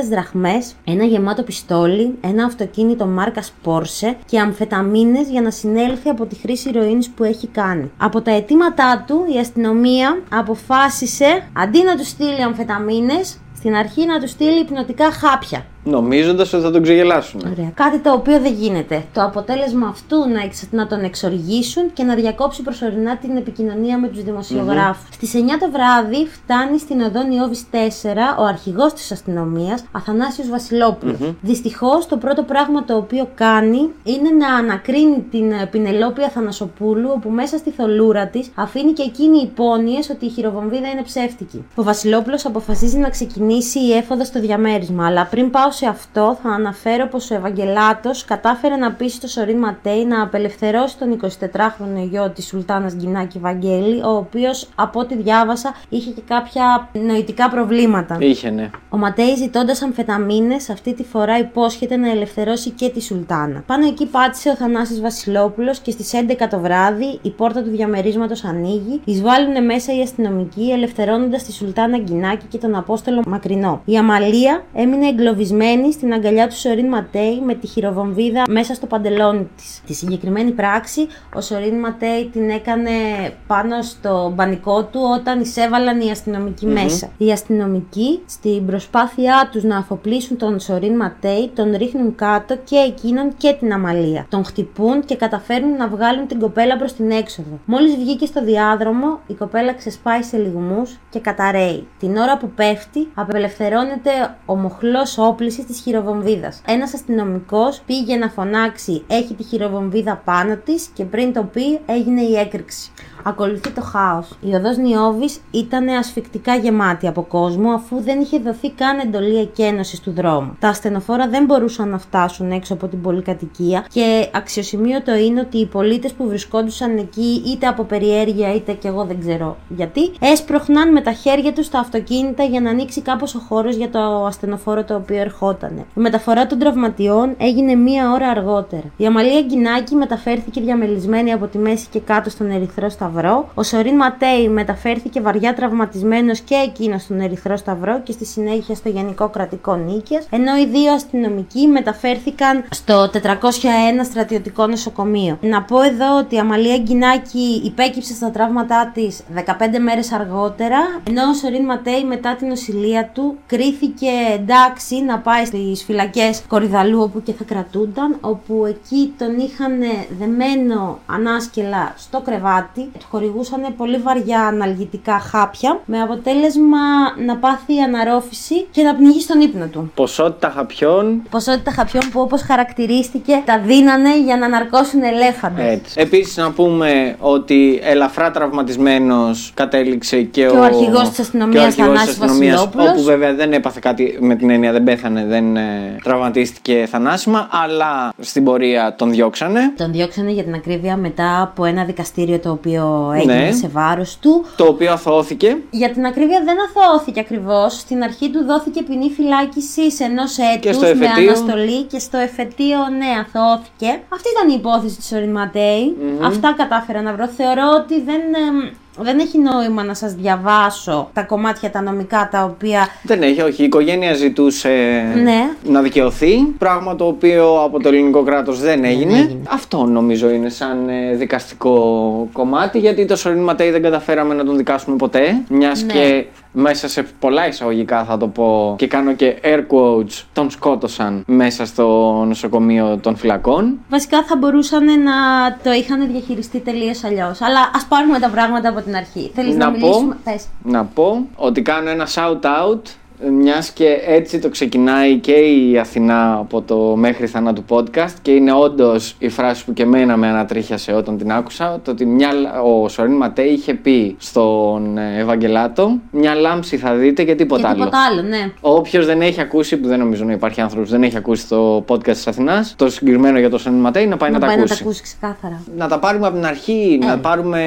δραχμές, ένα γεμάτο πιστόλι, ένα αυτοκίνητο μάρκας Porsche και αμφεταμίνες για να συνέλθει από τη χρήση ηρωίνης που έχει κάνει. Από τα αιτήματά του η αστυνομία αποφάσισε αντί να του στείλει αμφεταμίνες στην αρχή να του στείλει υπνοτικά χάπια. Νομίζοντας ότι θα τον ξεγελάσουν. Ωραία. Κάτι το οποίο δεν γίνεται. Το αποτέλεσμα αυτού να, εξ, να τον εξοργήσουν και να διακόψει προσωρινά την επικοινωνία με τους δημοσιογράφους. Mm-hmm. Στις 9 το βράδυ φτάνει στην οδό Νιώβη 4 ο αρχηγός της αστυνομίας, Αθανάσιος Βασιλόπουλος. Mm-hmm. Δυστυχώς το πρώτο πράγμα το οποίο κάνει είναι να ανακρίνει την ε, Πινελόπη Αθανασοπούλου, όπου μέσα στη θολούρα της αφήνει και εκείνη υπόνοιες ότι η χειροβομβίδα είναι ψεύτικη. Ο Βασιλόπουλος αποφασίζει να ξεκινήσει η έφοδο στο διαμέρισμα, αλλά πριν πάω σε αυτό θα αναφέρω πως ο Ευαγγελάτος κατάφερε να πείσει το Σωρίν Ματέι να απελευθερώσει τον 24χρονο γιο της Σουλτάνας Γκινάκη Βαγγέλη, ο οποίος από ό,τι διάβασα είχε και κάποια νοητικά προβλήματα. Είχε, ναι. Ο Ματέι ζητώντας αμφεταμίνες αυτή τη φορά υπόσχεται να ελευθερώσει και τη Σουλτάνα. Πάνω εκεί πάτησε ο Θανάσης Βασιλόπουλος και στις 11 το βράδυ η πόρτα του διαμερίσματος ανοίγει, εισβάλλουν μέσα οι αστυνομικοί ελευθερώνοντας τη Σουλτάνα Γκινάκη και τον Απόστολο Μακρινό. Η Αμαλία έμεινε εγκλωβισμένη στην αγκαλιά του Σωρίν Ματέι με τη χειροβομβίδα μέσα στο παντελόνι της. Τη συγκεκριμένη πράξη, ο Σωρίν Ματέι την έκανε πάνω στο μπανικό του όταν εισέβαλαν οι αστυνομικοι μέσα. Οι αστυνομικοί, στην προσπάθειά τους να αφοπλίσουν τον Σωρίν Ματέι, τον ρίχνουν κάτω και εκείνον και την Αμαλία. Τον χτυπούν και καταφέρνουν να βγάλουν την κοπέλα προς την έξοδο. Μόλις βγήκε στο διάδρομο, η κοπέλα ξεσπάει σε λιγμούς και καταραίει. Την ώρα που πέφτει, απελευθερώνεται ο μοχλός όπληση της χειροβομβίδας. Ένας αστυνομικός πήγε να φωνάξει: Έχει τη χειροβομβίδα πάνω της και πριν το πει έγινε η έκρηξη. Ακολουθεί το χάος. Η οδός Νιώβης ήταν ασφικτικά γεμάτη από κόσμο αφού δεν είχε δοθεί καν εντολή εκένωσης του δρόμου. Τα ασθενοφόρα δεν μπορούσαν να φτάσουν έξω από την πολυκατοικία και αξιοσημείωτο είναι ότι οι πολίτες που βρισκόντουσαν εκεί είτε από περιέργεια είτε και εγώ δεν ξέρω γιατί έσπροχναν με τα χέρια τους τα αυτοκίνητα για να ανοίξει κάπως ο χώρος για το ασθενοφόρο το οποίο ερχόταν. Η μεταφορά των τραυματιών έγινε μία ώρα αργότερα. Η Αμαλία Γκινάκη μεταφέρθηκε διαμελισμένη από τη μέση και κάτω στον Ερυθρό Σταυρό. Ο Σωρίν Ματέι μεταφέρθηκε βαριά τραυματισμένος και εκείνος στον Ερυθρό Σταυρό και στη συνέχεια στο Γενικό Κρατικό Νίκαια. Ενώ οι δύο αστυνομικοί μεταφέρθηκαν στο 401 στρατιωτικό νοσοκομείο. Να πω εδώ ότι η Αμαλία Γκινάκη υπέκυψε στα τραύματά της 15 μέρες αργότερα, ενώ ο Σωρίν Ματέι μετά την νοσηλεία του κρίθηκε εντάξει να πάει στις φυλακές Κορυδαλού όπου και θα κρατούνταν, όπου εκεί τον είχαν δεμένο ανάσκελα στο κρεβάτι, του χορηγούσαν πολύ βαριά αναλγητικά χάπια, με αποτέλεσμα να πάθει αναρρόφηση και να πνιγεί στον ύπνο του. Ποσότητα χαπιών. Ποσότητα χαπιών που όπως χαρακτηρίστηκε τα δίνανε για να ναρκώσουν ελέφαντες. Έτσι. Επίσης, να πούμε ότι ελαφρά τραυματισμένος κατέληξε και, Και ο αρχηγός της αστυνομίας, και ο αρχηγός Θανάσης της αστυνομίας, Βασιλόπουλος. Όπου βέβαια δεν έπαθε κάτι με την έννοια, δεν πέθανε, δεν ε, τραυματίστηκε θανάσιμα, αλλά στην πορεία τον διώξανε. Τον διώξανε για την ακρίβεια μετά από ένα δικαστήριο το οποίο έγινε Ναι. σε βάρος του. Το οποίο αθωώθηκε. Για την ακρίβεια δεν αθωώθηκε ακριβώς. Στην αρχή του δόθηκε ποινή φυλάκισης ενός Και έτους στο με εφετείο. αναστολή και στο εφετείο, ναι, αθωώθηκε. Αυτή ήταν η υπόθεση της Οριν Ματέι. Αυτά κατάφερα να βρω. Θεωρώ ότι δεν, εμ, δεν έχει νόημα να σας διαβάσω τα κομμάτια τα νομικά τα οποία. Δεν έχει, όχι. Η οικογένεια ζητούσε Ναι. να δικαιωθεί. Πράγμα το οποίο από το ελληνικό κράτος δεν έγινε. έγινε. Αυτό νομίζω είναι σαν ε, δικαστικό κομμάτι. Γιατί το Σωρήν Ματέι δεν καταφέραμε να τον δικάσουμε ποτέ. Μιας Ναι. και μέσα σε πολλά εισαγωγικά θα το πω και κάνω και air quotes τον σκότωσαν μέσα στο νοσοκομείο των φυλακών. Βασικά θα μπορούσαν να το είχαν διαχειριστεί τελείως αλλιώς. Αλλά ας πάρουμε τα πράγματα από την αρχή. Θέλεις να, Να πω. μιλήσουμε; Πες. Να πω ότι κάνω ένα shout out μιας και έτσι το ξεκινάει και η Αθηνά από το μέχρι θανάτου podcast και είναι όντως η φράση που και εμένα με ανατρίχιασε όταν την άκουσα το ότι μια, ο Σωρίν Ματέι είχε πει στον ε, Ευαγγελάτο μια λάμψη θα δείτε και τίποτα Και άλλο. τίποτα άλλο, ναι. Όποιος δεν έχει ακούσει, που δεν νομίζω να υπάρχει άνθρωπος που δεν έχει ακούσει το podcast της Αθηνάς, το συγκεκριμένο για το Σωρίν Ματέι, να πάει να, να τα πάει να ακούσει. τα ακούσει ξεκάθαρα. Να τα πάρουμε από την αρχή, Ε. να πάρουμε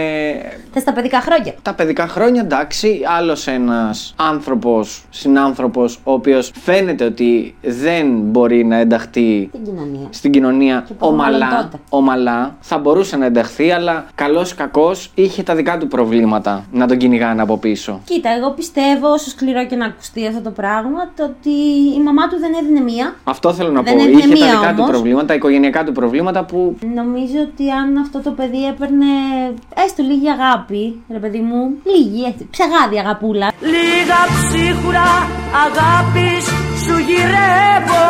Θες τα παιδικά χρόνια. τα παιδικά χρόνια εντάξει, άλλος ένας άνθρωπος, συνάνθρωπο, ο οποίος φαίνεται ότι δεν μπορεί να ενταχθεί Την κοινωνία. στην κοινωνία Και πόσο μάλλον ομαλά, τότε. ομαλά, θα μπορούσε να ενταχθεί, αλλά καλός ή κακός είχε τα δικά του προβλήματα να τον κυνηγάνε από πίσω. Κοίτα, εγώ πιστεύω, όσο σκληρό και να ακουστεί αυτό το πράγμα, το ότι η μαμά του δεν έδινε μία. Αυτό θέλω να Δεν πω. έδινε Είχε τα μία δικά του όμως. προβλήματα, τα οικογενειακά του προβλήματα που Νομίζω ότι αν αυτό το παιδί έπαιρνε έστω λίγη αγάπη, ρε παιδί μου, λίγη, έτσι, ψεγάδι αγαπούλα. Λίγα ψίχουρα αγάπης σου γυρεύω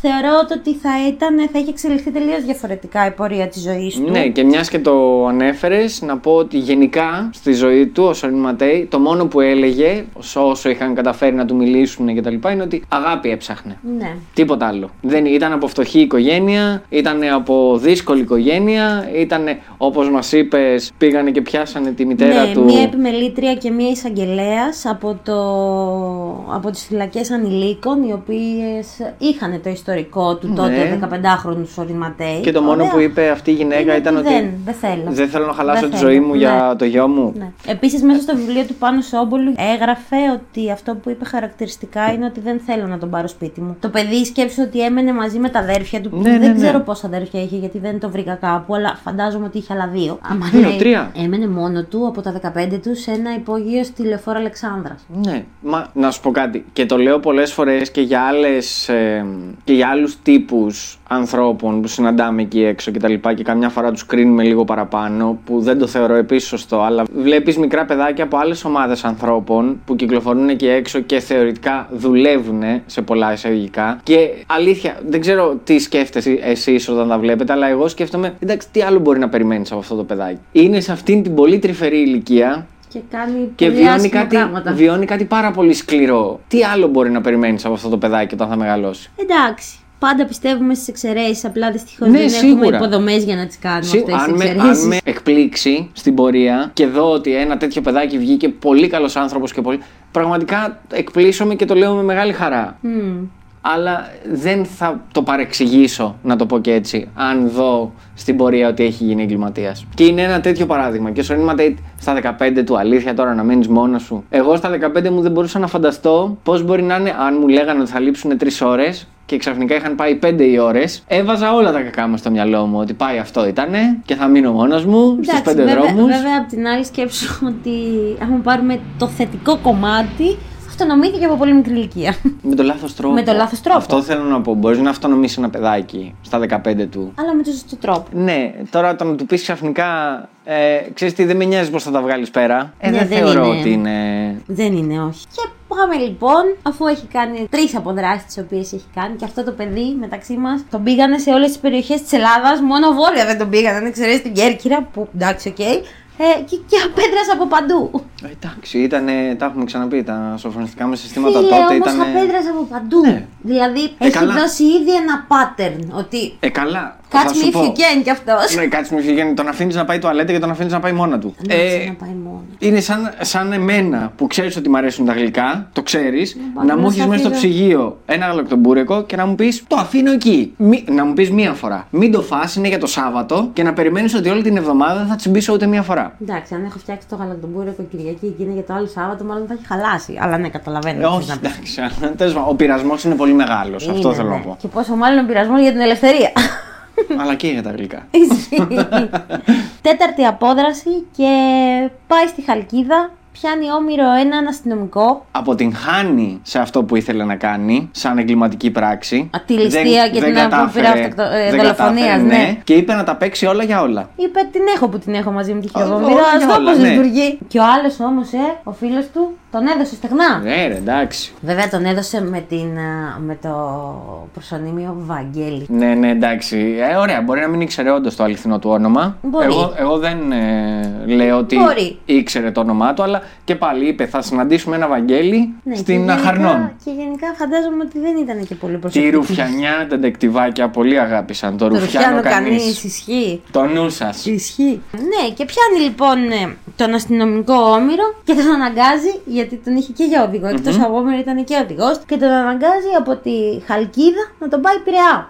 θεωρώ το ότι θα, ήταν, θα είχε εξελιχθεί τελείως διαφορετικά η πορεία της ζωής του. Ναι, και μιας και το ανέφερες, να πω ότι γενικά στη ζωή του ο Σονίν Ματέι, το μόνο που έλεγε, όσο είχαν καταφέρει να του μιλήσουν και τα λοιπά, είναι ότι αγάπη έψαχνε. Ναι. Τίποτα άλλο. Δεν ήταν από φτωχή οικογένεια, ήταν από δύσκολη οικογένεια, ήταν όπως μας είπες, πήγανε και πιάσανε τη μητέρα ναι, του. μία επιμελήτρια και μία εισαγγελέας από, το, από τις φυλακές ανηλίκων, οι οποίες είχαν το ιστορικό του Ναι. τότε 15χρονου Σόριν Ματέι. Και το μόνο Ωραία. που είπε αυτή η γυναίκα Είναι ήταν ότι ότι. δεν, δεν θέλω. Δεν θέλω να χαλάσω Δεν τη θέλω. ζωή μου Ναι. για το γιο μου. Ναι. Επίσης, μέσα στο βιβλίο του Πάνου Σόμπολου έγραφε ότι αυτό που είπε χαρακτηριστικά είναι ότι δεν θέλω να τον πάρω σπίτι μου. Το παιδί σκέψε ότι έμενε μαζί με τα αδέρφια του. που Ναι, ναι, δεν ναι. ξέρω πόσα αδέρφια είχε γιατί δεν το βρήκα κάπου, αλλά φαντάζομαι ότι είχε άλλα δύο. Άμα Δύο, λέει, τρία. Έμενε μόνο του από τα 15 του σε ένα υπόγειο στη λεωφόρο Αλεξάνδρας. Ναι, μα να σου πω κάτι. Και το λέω πολλές φορές και για άλλες, ε, και για άλλους τύπους ανθρώπων που συναντάμε εκεί έξω και τα λοιπά και καμιά φορά τους κρίνουμε λίγο παραπάνω, που δεν το θεωρώ επίση σωστό. Αλλά βλέπεις μικρά παιδάκια από άλλες ομάδες ανθρώπων που κυκλοφορούν εκεί έξω και θεωρητικά δουλεύουν σε πολλά εισαγωγικά. Και αλήθεια, δεν ξέρω τι σκέφτεσαι εσεί όταν τα βλέπετε, αλλά εγώ σκέφτομαι, εντάξει, τι άλλο μπορεί να περιμένεις από αυτό το παιδάκι. Είναι σε αυτήν την πολύ τρυφερή ηλικία Και κάνει και πολύ βιώνει άσχημα κάτι, πράγματα. βιώνει κάτι πάρα πολύ σκληρό. Τι άλλο μπορεί να περιμένεις από αυτό το παιδάκι όταν θα μεγαλώσει; Εντάξει. Πάντα πιστεύουμε στις εξαιρέσεις, απλά δυστυχώς Ναι, δεν σίγουρα. έχουμε υποδομές για να τις κάνουμε Σι- αυτές αν, τι με, εξαιρέσεις. αν με εκπλήξει στην πορεία και δω ότι ένα τέτοιο παιδάκι βγήκε πολύ καλός άνθρωπος και πολύ. Πραγματικά εκπλήσωμαι και το λέω με μεγάλη χαρά. Αλλά δεν θα το παρεξηγήσω, να το πω και έτσι, αν δω στην πορεία ότι έχει γίνει εγκληματίας. Και είναι ένα τέτοιο παράδειγμα. Και ο Σονίν Ματέιτ στα 15 του, αλήθεια τώρα να μένεις μόνος σου. Εγώ στα 15 μου δεν μπορούσα να φανταστώ πώς μπορεί να είναι, αν μου λέγανε ότι θα λείψουν 3 ώρες και ξαφνικά είχαν πάει 5 οι ώρες. Έβαζα όλα τα κακά μου στο μοιαλό μου ότι πάει αυτό ήτανε και θα μείνω μόνος μου στους 5 βέβαια, δρόμους. βέβαια, από την άλλη σκέψου ότι αν πάρουμε το θετικό κομμάτι, αυτονομήθηκε από πολύ μικρή ηλικία. Με το λάθος τρόπο. Με το λάθος τρόπο. Αυτό θέλω να πω. Μπορείς να αυτονομήσεις ένα παιδάκι στα 15 του. Αλλά με τον σωστό τρόπο. Ναι, τώρα το να του πεις ξαφνικά. Ε, ξέρεις τι, δεν με νοιάζει πώς θα τα βγάλεις πέρα. Ε, Ναι, δεν, δεν θεωρώ είναι. ότι είναι. Δεν είναι, όχι. Και πάμε λοιπόν, αφού έχει κάνει τρεις αποδράσεις τις οποίες έχει κάνει και αυτό το παιδί μεταξύ μας τον πήγανε σε όλες τις περιοχές της Ελλάδας. Μόνο βόρεια δεν τον πήγανε, αν εξαιρέσει την Κέρκυρα, που εντάξει, οκ. Ε, και, και απέδρασε από παντού. Ε, εντάξει, ήτανε, τα έχουμε ξαναπεί. Τα σοφρονιστικά μας συστήματα Φίλε, τότε όμως ήταν. απέδρασε από παντού. Ναι. Δηλαδή, Ε, έχει καλά. δώσει ήδη ένα pattern ότι Ε, καλά. Catch θα σου me if πω. you can κι αυτός. Ναι, κάτσε με φύγει. Τον αφήνεις να πάει τουαλέτα και τον αφήνεις να πάει μόνα του. Ναι, Ε, να πάει μόνο. είναι σαν, σαν εμένα που ξέρεις ότι μου αρέσουν τα γλυκά, το ξέρεις, πάω να να μου σε έχεις μέσα στο αφήσω. ψυγείο ένα γαλακτομπούρεκο και να μου πεις Το αφήνω εκεί. Μη- να μου πεις μία φορά. Μην το φας, είναι για το Σάββατο και να περιμένεις ότι όλη την εβδομάδα δεν θα τσιμπήσω ούτε μία φορά. Εντάξει, αν έχω φτιάξει το γαλακτομπούρεκο Κυριακή και είναι για το άλλο Σάββατο, μάλλον θα έχει χαλάσει. Αλλά ναι, καταλαβαίνω. Ε, τι θες όχι, να πεις. εντάξει. αλλά τέλος πάντων, Ο πειρασμός είναι πολύ μεγάλος. Αυτό Είναι, θέλω ναι. να πω. Και πόσο μάλλον ο πειρασμός για την ελευθερία. Αλλά και για τα γλυκά. Ισχύει. Τέταρτη απόδραση και πάει στη Χαλκίδα. Πιάνει όμοιρο έναν αστυνομικό. αποτυγχάνει σε αυτό που ήθελε να κάνει, σαν εγκληματική πράξη. Α, τη ληστεία και την κατάφερε- απόπειρα αυτοκτο- ε, δεν δολοφονίας, κατάφερε, ναι. Και είπε να τα παίξει όλα για όλα. Είπε την έχω που την έχω μαζί με τη όλα, χειροβομβυρά. όλα, Αυτό πώς ναι. λειτουργεί. Και ο άλλος όμως, ε, ο φίλος του, τον έδωσε στεγνά. Ναι, ρε, εντάξει. Βέβαια τον έδωσε με, την, α, με το προσωνύμιο Βαγγέλη. Ναι, ναι, εντάξει. Ε, ωραία, μπορεί να μην ήξερε όντως το αληθινό του όνομα. Μπορεί. Εγώ, εγώ δεν ε, λέω ότι Μπορεί. ήξερε το όνομά του, αλλά και πάλι είπε θα συναντήσουμε ένα Βαγγέλη Ναι, και στην γενικά- Αχαρνών. Και γενικά φαντάζομαι ότι δεν ήταν και πολύ Τη προσωπική. ρουφιανιά τεντεκτιβάκια πολύ αγάπησαν. Το, Το ρουφιάνο ρουφιάνο κανείς. κανείς, ισχύει. Το νου σας. Ισχύει. Ναι, και πιάνει λοιπόν ε, τον αστυνομικό όμηρο και τον αναγκάζει, γιατί τον είχε και για οδηγό, εκτός από όμηρο ήταν και οδηγός, και τον αναγκάζει από τη Χαλκίδα να τον πάει Πειραιά.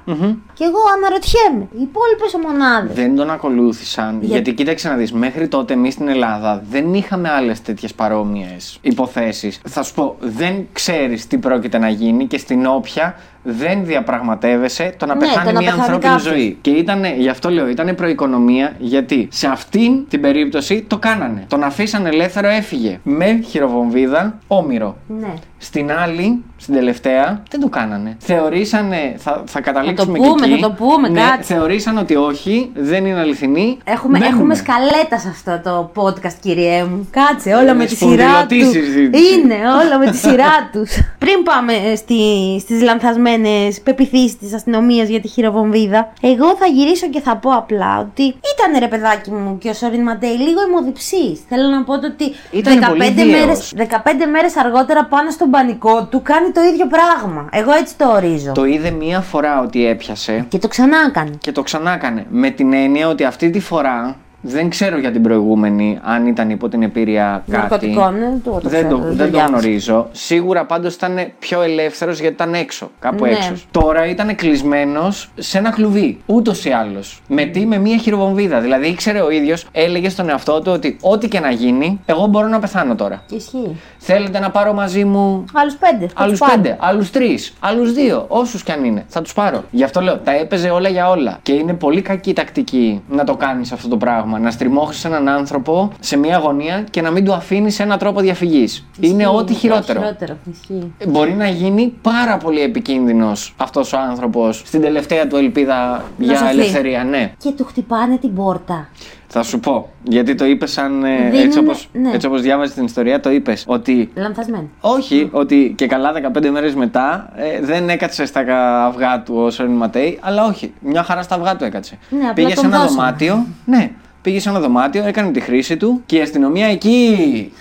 Και εγώ αναρωτιέμαι, οι υπόλοιπες ομονάδες. Δεν τον ακολούθησαν. Για- Γιατί κοίταξε να δεις, μέχρι τότε εμείς στην Ελλάδα δεν είχαμε άλλες τέτοιες παρόμοιες υποθέσεις. Θα σου πω, δεν ξέρεις τι πρόκειται να γίνει και στην όποια δεν διαπραγματεύεσαι το να Ναι, πεθάνει το να μια πεθάνει ανθρώπινη κάποιος. ζωή. Και ήταν, γι' αυτό λέω, ήταν προοικονομία γιατί σε αυτήν την περίπτωση το κάνανε. Τον αφήσαν ελεύθερο, έφυγε. Με χειροβομβίδα, όμοιρο. Ναι. Στην άλλη, στην τελευταία, δεν το κάνανε. Θεωρήσανε, θα, θα καταλήξουμε το πούμε, και εκεί. θα το πούμε, ναι, κάτσε. Θεωρήσαν ότι όχι, δεν είναι αληθινή. Έχουμε, Μένουμε. έχουμε σκαλέτα σε αυτό το podcast, κυριέ μου. Κάτσε, όλα με τη σειρά σπονδυλωτή του. συζήτηση. Είναι, όλα με τη σειρά τους. Πριν πάμε στη, στις λανθασμένες πεπιθήσεις της αστυνομίας για τη χειροβομβίδα, εγώ θα γυρίσω και θα πω απλά ότι ήταν ρε παιδάκι μου και ο Σορίν Μαντέι λίγο αιμοδιψή. Θέλω να πω το ότι Ήτανε πολύ 15 βίαιος. μέρες, 15 μέρες αργότερα πάνω στον πανικό του κάνει το ίδιο πράγμα. Εγώ έτσι το ορίζω. Το είδε μία φορά ότι έπιασε Και το ξανά έκανε. και το ξανά έκανε. Με την έννοια ότι αυτή τη φορά δεν ξέρω για την προηγούμενη αν ήταν υπό την επίρρεια κάτι. Ναρκωτικών, ναι, το, το δεν ξέρω, το, δεν το δεν το διάβασα. γνωρίζω. Σίγουρα πάντως ήταν πιο ελεύθερος γιατί ήταν έξω, κάπου Ναι. έξω. Τώρα ήταν κλεισμένος σε ένα κλουβί. Ούτως ή άλλως. Με τι, με μία χειροβομβίδα. Δηλαδή ήξερε ο ίδιος, έλεγε στον εαυτό του ότι ό,τι και να γίνει, εγώ μπορώ να πεθάνω τώρα. Και ισχύει. Θέλετε να πάρω μαζί μου Άλλους πέντε. θα Άλλους τους πάρω. πέντε, άλλους τρεις, άλλους δύο, όσους κι αν είναι. Θα τους πάρω. Γι' αυτό λέω, τα έπαιζε όλα για όλα. Και είναι πολύ κακή τακτική να το κάνεις αυτό το πράγμα. Να στριμώξεις έναν άνθρωπο σε μια γωνία και να μην του αφήνεις ένα τρόπο διαφυγής. Είναι Ισχύει, ό,τι χειρότερο. χειρότερο. Ισχύει. Μπορεί να γίνει πάρα πολύ επικίνδυνος αυτός ο άνθρωπος στην τελευταία του ελπίδα για σωθεί. ελευθερία. Ναι. Και του χτυπάνε την πόρτα. Θα σου πω. Γιατί το είπες σαν. ε, Δίνουνε- έτσι όπως, ναι. έτσι όπως διάβαζες την ιστορία, το είπες. Ότι Λανθασμένο. όχι, ότι και καλά 15 μέρες μετά ε, δεν έκατσε στα κα- αυγά του ο Σόριν Ματέι, αλλά όχι. Μια χαρά στα αυγά του έκατσε. Ναι, απλά πήγε σε τον ένα δώσανε. δωμάτιο. Ναι, πήγε σε ένα δωμάτιο, έκανε τη χρήση του και η αστυνομία εκεί.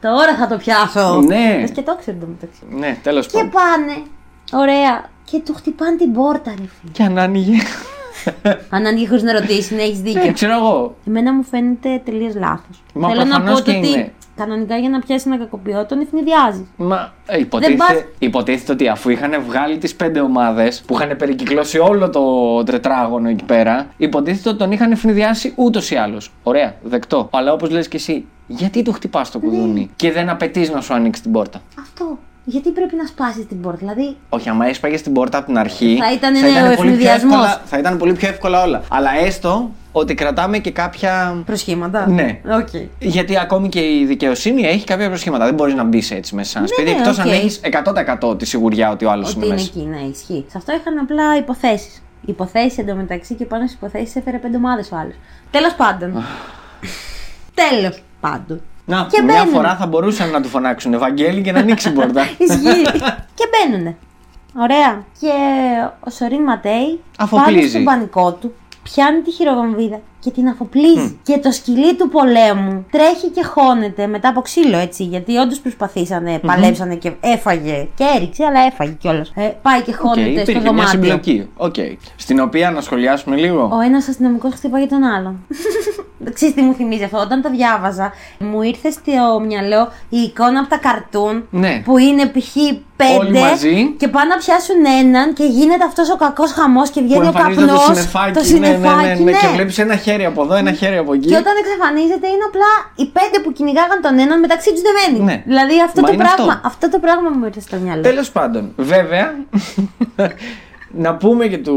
Τώρα θα το πιάσω. Ναι. Λες και το ξέρετε το μεταξύ. ναι, τέλος Και πάντων. πάνε. Ωραία. Και του χτυπάνε την πόρτα, ρε φίλε. Και αν άνοιγε. Αν ανοίγει χωρίς να ρωτήσει, ναι, έχεις ναι, δίκιο. ξέρω εγώ. Εμένα μου φαίνεται τελείως λάθος. Μα Θέλω να πω προφανώς και ότι είναι. Κανονικά για να πιάσει ένα κακοποιό τον ευνηδιάζει. Μα ε, υποτίθεται, πας- υποτίθεται ότι αφού είχαν βγάλει τις πέντε ομάδες που είχαν περικυκλώσει όλο το τετράγωνο εκεί πέρα, υποτίθεται ότι τον είχαν ευνηδιάσει ούτως ή άλλως. Ωραία, δεκτό. Αλλά όπως λες και εσύ, γιατί του χτυπάς το κουδούνι και δεν απαιτείς να σου ανοίξει την πόρτα; Αυτό. Γιατί πρέπει να σπάσεις την πόρτα. Δηλαδή, Όχι, άμα έσπαγες την πόρτα από την αρχή. Θα ήταν, ναι, πολύ ο πιο αιφνιδιασμός. εύκολα- Θα ήταν πολύ πιο εύκολα όλα. Αλλά έστω ότι κρατάμε και κάποια. προσχήματα. Ναι. Οκ. Γιατί ακόμη και η δικαιοσύνη έχει κάποια προσχήματα. Δεν μπορείς να μπεις έτσι μέσα σε ένα Ναι, σπίτι. ναι, Εκτός αν οκ. έχεις 100% τη σιγουριά ότι ο άλλος Ότι είναι είναι μέσα. εκεί, ναι, ισχύει. Σε αυτό είχαν απλά υποθέσεις. Υποθέσεις εντωμεταξύ και πάνω στις υποθέσεις έφερε πέντε ομάδες ο άλλος. Τέλος πάντων. Τέλος πάντων. Να, Και μια μπαίνουν. φορά θα μπορούσαν να του φωνάξουν Ευαγγελή και να ανοίξει η πόρτα. Ισχύει. και μπαίνουνε. Ωραία. Και ο Σορίν Ματέι Αφοπλίζει. πάνω στον πανικό του πιάνει τη χειροβομβίδα και την αφοπλίζει. Και το σκυλί του πολέμου τρέχει και χώνεται μετά από ξύλο έτσι. Γιατί όντως προσπαθήσανε, παλέψανε και έφαγε. Και έριξε, αλλά έφαγε κιόλας. Ε, πάει και Οκ, χώνεται στο υπήρχε μια δωμάτιο. συμπλοκή. Οκ. Στην οποία να σχολιάσουμε λίγο. Ο ένας αστυνομικός χτυπάει τον άλλον. Ξέρεις τι μου θυμίζει αυτό; Όταν το διάβαζα, μου ήρθε στο μυαλό η εικόνα από τα καρτούν Ναι. που είναι π.χ. Όλοι πέντε μαζί. και πάνε να πιάσουν έναν και γίνεται αυτός ο κακός χαμός και Που βγαίνει ο εμφανίζεται καπνός. το συννεφάκι. Το ναι, συννεφάκι, ναι, ναι, ναι. Και βλέπεις ένα χέρι από εδώ, ένα χέρι από εκεί. Και όταν εξαφανίζεται είναι απλά οι πέντε που κυνηγάγαν τον έναν μεταξύ τους δεμένοι. Ναι. Δηλαδή αυτό Μα το, είναι πράγμα, αυτό. αυτό. το πράγμα μου ήρθε στο μυαλό. Τέλος πάντων, βέβαια, να πούμε και του,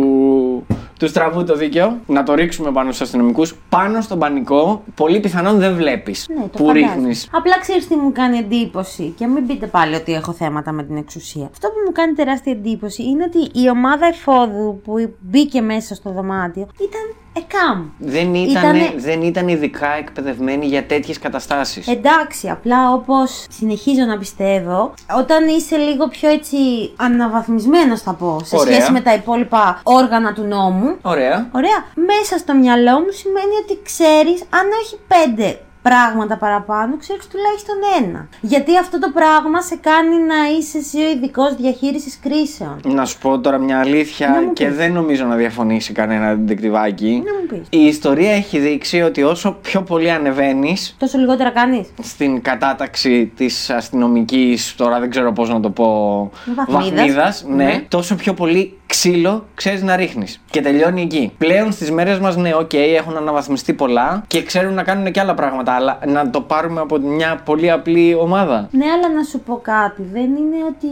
του στραβού το δίκαιο, να το ρίξουμε πάνω στους αστυνομικούς. Πάνω στον πανικό, πολύ πιθανόν δεν βλέπεις Ναι, το που φαντάζομαι. ρίχνεις. Απλά ξέρεις τι μου κάνει εντύπωση και μην πείτε πάλι ότι έχω θέματα με την εξουσία. Αυτό που μου κάνει τεράστια εντύπωση είναι ότι η ομάδα εφόδου που μπήκε μέσα στο δωμάτιο ήταν εκάμ. Δεν ήταν, Ήτανε- δεν ήταν ειδικά εκπαιδευμένοι για τέτοιες καταστάσεις. Εντάξει, απλά όπως συνεχίζω να πιστεύω, όταν είσαι λίγο πιο έτσι αναβαθμισμένος, θα πω, σε Ωραία. σχέση με τα υπόλοιπα όργανα του νόμου, Ωραία. Ωραία. Μέσα στο μυαλό μου σημαίνει ότι ξέρεις, αν όχι πέντε πράγματα παραπάνω, ξέρεις τουλάχιστον ένα. Γιατί αυτό το πράγμα σε κάνει να είσαι εσύ ο ειδικός διαχείρισης κρίσεων. Να σου πω τώρα μια Να αλήθεια μου και πεις. δεν νομίζω να διαφωνήσει κανένα ντεκτιβάκι. Να μου πεις. Η ιστορία έχει δείξει ότι όσο πιο πολύ ανεβαίνεις Τόσο λιγότερα κάνεις. στην κατάταξη της αστυνομικής, τώρα δεν ξέρω πώς να το πω, Βαθμίδας. ναι, Ναι. τόσο πιο πολύ ξύλο ξέρεις να ρίχνεις. Και τελειώνει εκεί. Πλέον στις μέρες μας, ναι, οκ, έχουν αναβαθμιστεί πολλά και ξέρουν να κάνουν και άλλα πράγματα πράγματα, αλλά να το πάρουμε από μια πολύ απλή ομάδα. Ναι, αλλά να σου πω κάτι. Δεν είναι ότι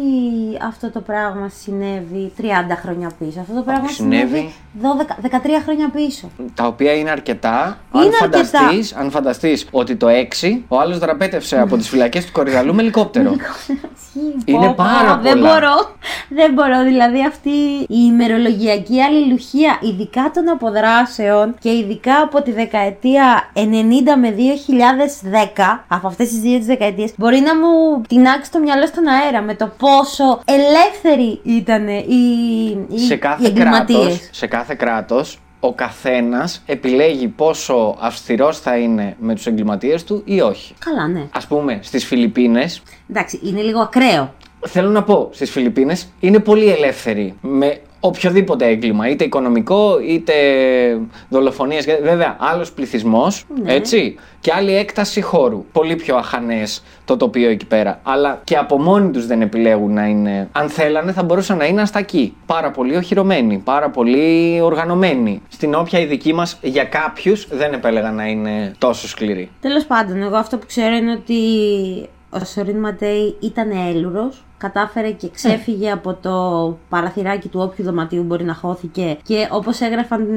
αυτό το πράγμα συνέβη 30 χρόνια πίσω. Αυτό το πράγμα συνέβη- συνέβη 12, 13 χρόνια πίσω. Τα οποία είναι αρκετά. Είναι αν, αρκετά. φανταστείς, αν φανταστείς ότι το 6 ο άλλος δραπέτευσε από τις φυλακές του Κορυδαλού με ελικόπτερο. Ισχύει. Είναι Πω, πω, πάρα Δεν πολλά. μπορώ. Δεν μπορώ. Δηλαδή αυτή η ημερολογιακή αλληλουχία, ειδικά των αποδράσεων και ειδικά από τη δεκαετία 90 με 2010, από αυτές τις δύο τις δεκαετίες, μπορεί να μου τεινάξει το μυαλό στον αέρα με το πόσο ελεύθεροι ήταν οι, οι, σε, οι κάθε εγκληματίες. κράτος, σε κάθε κράτος ο καθένας επιλέγει πόσο αυστηρός θα είναι με τους εγκληματίες του ή όχι. Καλά, ναι. Ας πούμε στις Φιλιππίνες Εντάξει, είναι λίγο ακραίο. Θέλω να πω, στις Φιλιππίνες είναι πολύ ελεύθεροι με οποιοδήποτε έγκλημα, είτε οικονομικό, είτε δολοφονίες. Βέβαια, άλλος πληθυσμός, Ναι. έτσι, και άλλη έκταση χώρου. Πολύ πιο αχανές το τοπίο εκεί πέρα. Αλλά και από μόνοι τους δεν επιλέγουν να είναι... Αν θέλανε θα μπορούσαν να είναι αστακοί. Πάρα πολύ οχυρωμένοι, πάρα πολύ οργανωμένοι. Στην όποια η δική μας για κάποιους δεν επέλεγαν να είναι τόσο σκληροί. Τέλος πάντων, εγώ αυτό που ξέρω είναι ότι ο Σορίν Ματέι ήταν έλουρος, κατάφερε και ξέφυγε από το παραθυράκι του όποιου δωματίου μπορεί να χώθηκε και όπως έγραφαν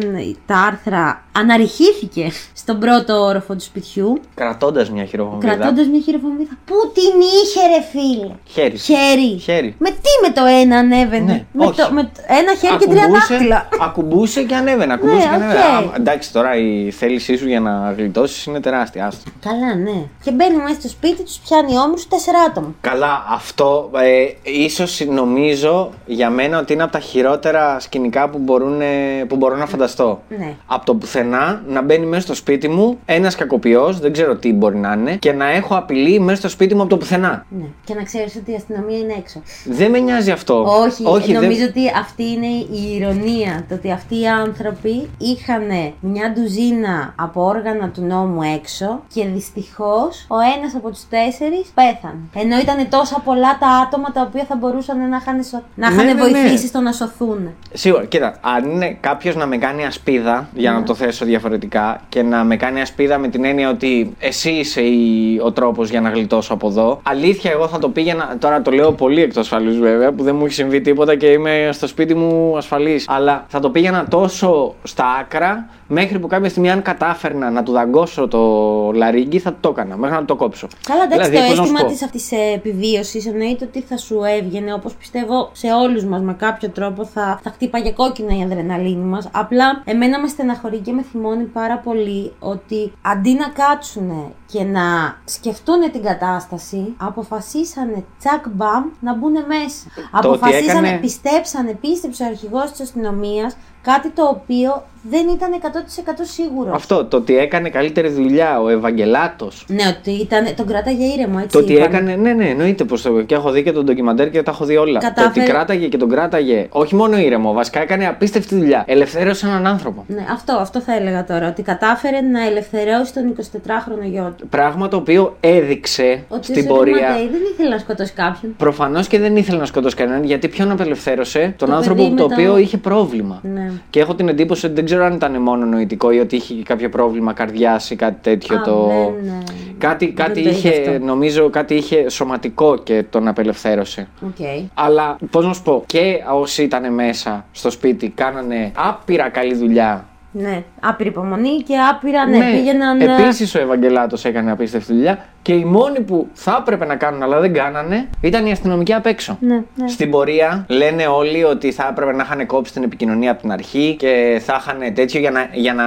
τα άρθρα αναρριχήθηκε στον πρώτο όροφο του σπιτιού Κρατώντας μια χειροβομβίδα. κρατώντας μια χειροβομβίδα. Πού την είχε ρε φίλε! Χέρι. Χέρι. Χέρι. Με τι με το ένα ανέβαινε; Ναι, με, όχι. το, με το- ένα χέρι και τρία Ακουμπούσε- δάχτυλα. Ακουμπούσε και ανέβαινε. Ακουμπούσε Ναι, και ανέβαινε. οκ. Α, εντάξει, τώρα η θέλησή σου για να γλιτώσεις είναι τεράστια. άστο. Καλά, ναι. Και μπαίνει μέσα στο σπίτι τους, πιάνει ομήρους τέσσερα άτομα. Καλά, αυτό ε, ίσως νομίζω για μένα ότι είναι από τα χειρότερα σκηνικά που, μπορούν, ε, που μπορώ να φανταστώ. Ναι. Από το πουθενά να μπαίνει μέσα στο σπίτι μου ένας κακοποιός, δεν ξέρω τι μπορεί να είναι, και να έχω απειλή μέσα στο σπίτι μου από το πουθενά. Ναι. Και να ξέρεις ότι η αστυνομία είναι έξω. Δεν με νοιάζει αυτό. Όχι, δεν- νομίζω ότι αυτή είναι η ηρωνία. Το ότι αυτοί οι άνθρωποι είχαν μια ντουζίνα από όργανα του νόμου έξω και δυστυχώς ο ένας από τους τέσσερις πέθανε. Ενώ ήταν τόσα πολλά τα άτομα τα οποία θα μπορούσαν να είχαν, σω... να Ναι, είχαν ναι, ναι. βοηθήσει στο να σωθούν. Σίγουρα, κοίτα, αν είναι κάποιος να με κάνει ασπίδα, για Ναι. να το θέσω διαφορετικά, και να με κάνει ασπίδα με την έννοια ότι εσύ είσαι η- ο τρόπος για να γλιτώσω από εδώ. Αλήθεια, εγώ θα το πήγαινα. Τώρα το λέω πολύ εκτός ασφαλής βέβαια, που δεν μου έχει συμβεί τίποτα και είμαι στο σπίτι μου ασφαλής. Αλλά θα το πήγαινα τόσο στα άκρα, μέχρι που κάποια στιγμή, αν κατάφερνα να του δαγκώσω το λαρίγκι, θα το έκανα, μέχρι να το κόψω. Καλά, εντάξει, Δηλαδή, πώς το να σου αίσθημα πω. της αυτής επιβίωσης εννοείται ότι θα σου έβγαινε, όπως πιστεύω σε όλους μας με κάποιο τρόπο θα, θα χτύπαγε κόκκινα η αδρεναλίνη μας. Απλά εμένα με στεναχωρεί και με θυμώνει πάρα πολύ ότι αντί να κάτσουν και να σκεφτούν την κατάσταση, αποφασίσανε τσακ μπαμ να μπουν μέσα. ότι αποφασίσανε, έκανε- πιστέψανε, πίστεψε ο αρχηγός της αστυνομίας κάτι το οποίο δεν ήταν 100% σίγουρος. Αυτό, το ότι έκανε καλύτερη δουλειά ο Ευαγγελάτος. Ναι, ότι ήταν, τον κράταγε ήρεμο, έτσι. Το ότι είπαν. έκανε, ναι, ναι, εννοείται πως το. Και έχω δει και τον ντοκιμαντέρ και τα έχω δει όλα. Το Κατάφερε- ότι κράταγε και τον κράταγε, όχι μόνο ήρεμο, βασικά έκανε απίστευτη δουλειά. Ελευθέρωσε έναν άνθρωπο. Ναι, αυτό, αυτό θα έλεγα τώρα. Ότι κατάφερε να ελευθερώσει τον 24χρονο γιο του. Πράγμα το οποίο έδειξε Ότι στην ο Σερή πορεία. Ματέι δεν ήθελε να σκοτώσει κάποιον. Προφανώς και δεν ήθελε να σκοτώσει κανέναν, γιατί ποιον απελευθέρωσε, τον Το άνθρωπο παιδί το με το- οποίο είχε πρόβλημα. Ναι. Και έχω την εντύπωση ότι δεν ξέρω αν ήταν μόνο νοητικό ή ότι είχε και κάποιο πρόβλημα καρδιάς ή κάτι τέτοιο. Α, το... δεν, ε, Κάτι, δεν κάτι το είδα είχε, αυτό. νομίζω, κάτι είχε σωματικό και τον απελευθέρωσε. Οκ. Αλλά πώς να σου πω, και όσοι ήταν μέσα στο σπίτι κάνανε άπειρα καλή δουλειά. Ναι, άπειρη υπομονή και άπειρα, ναι, πήγαιναν. ε, Επίσης ο Ευαγγελάτος έκανε απίστευτη δουλειά. Και οι μόνοι που θα έπρεπε να κάνουν αλλά δεν κάνανε ήταν οι αστυνομικοί απ' έξω. Ναι, ναι. Στην πορεία λένε όλοι ότι θα έπρεπε να είχαν κόψει την επικοινωνία από την αρχή και θα είχαν τέτοιο για να, για να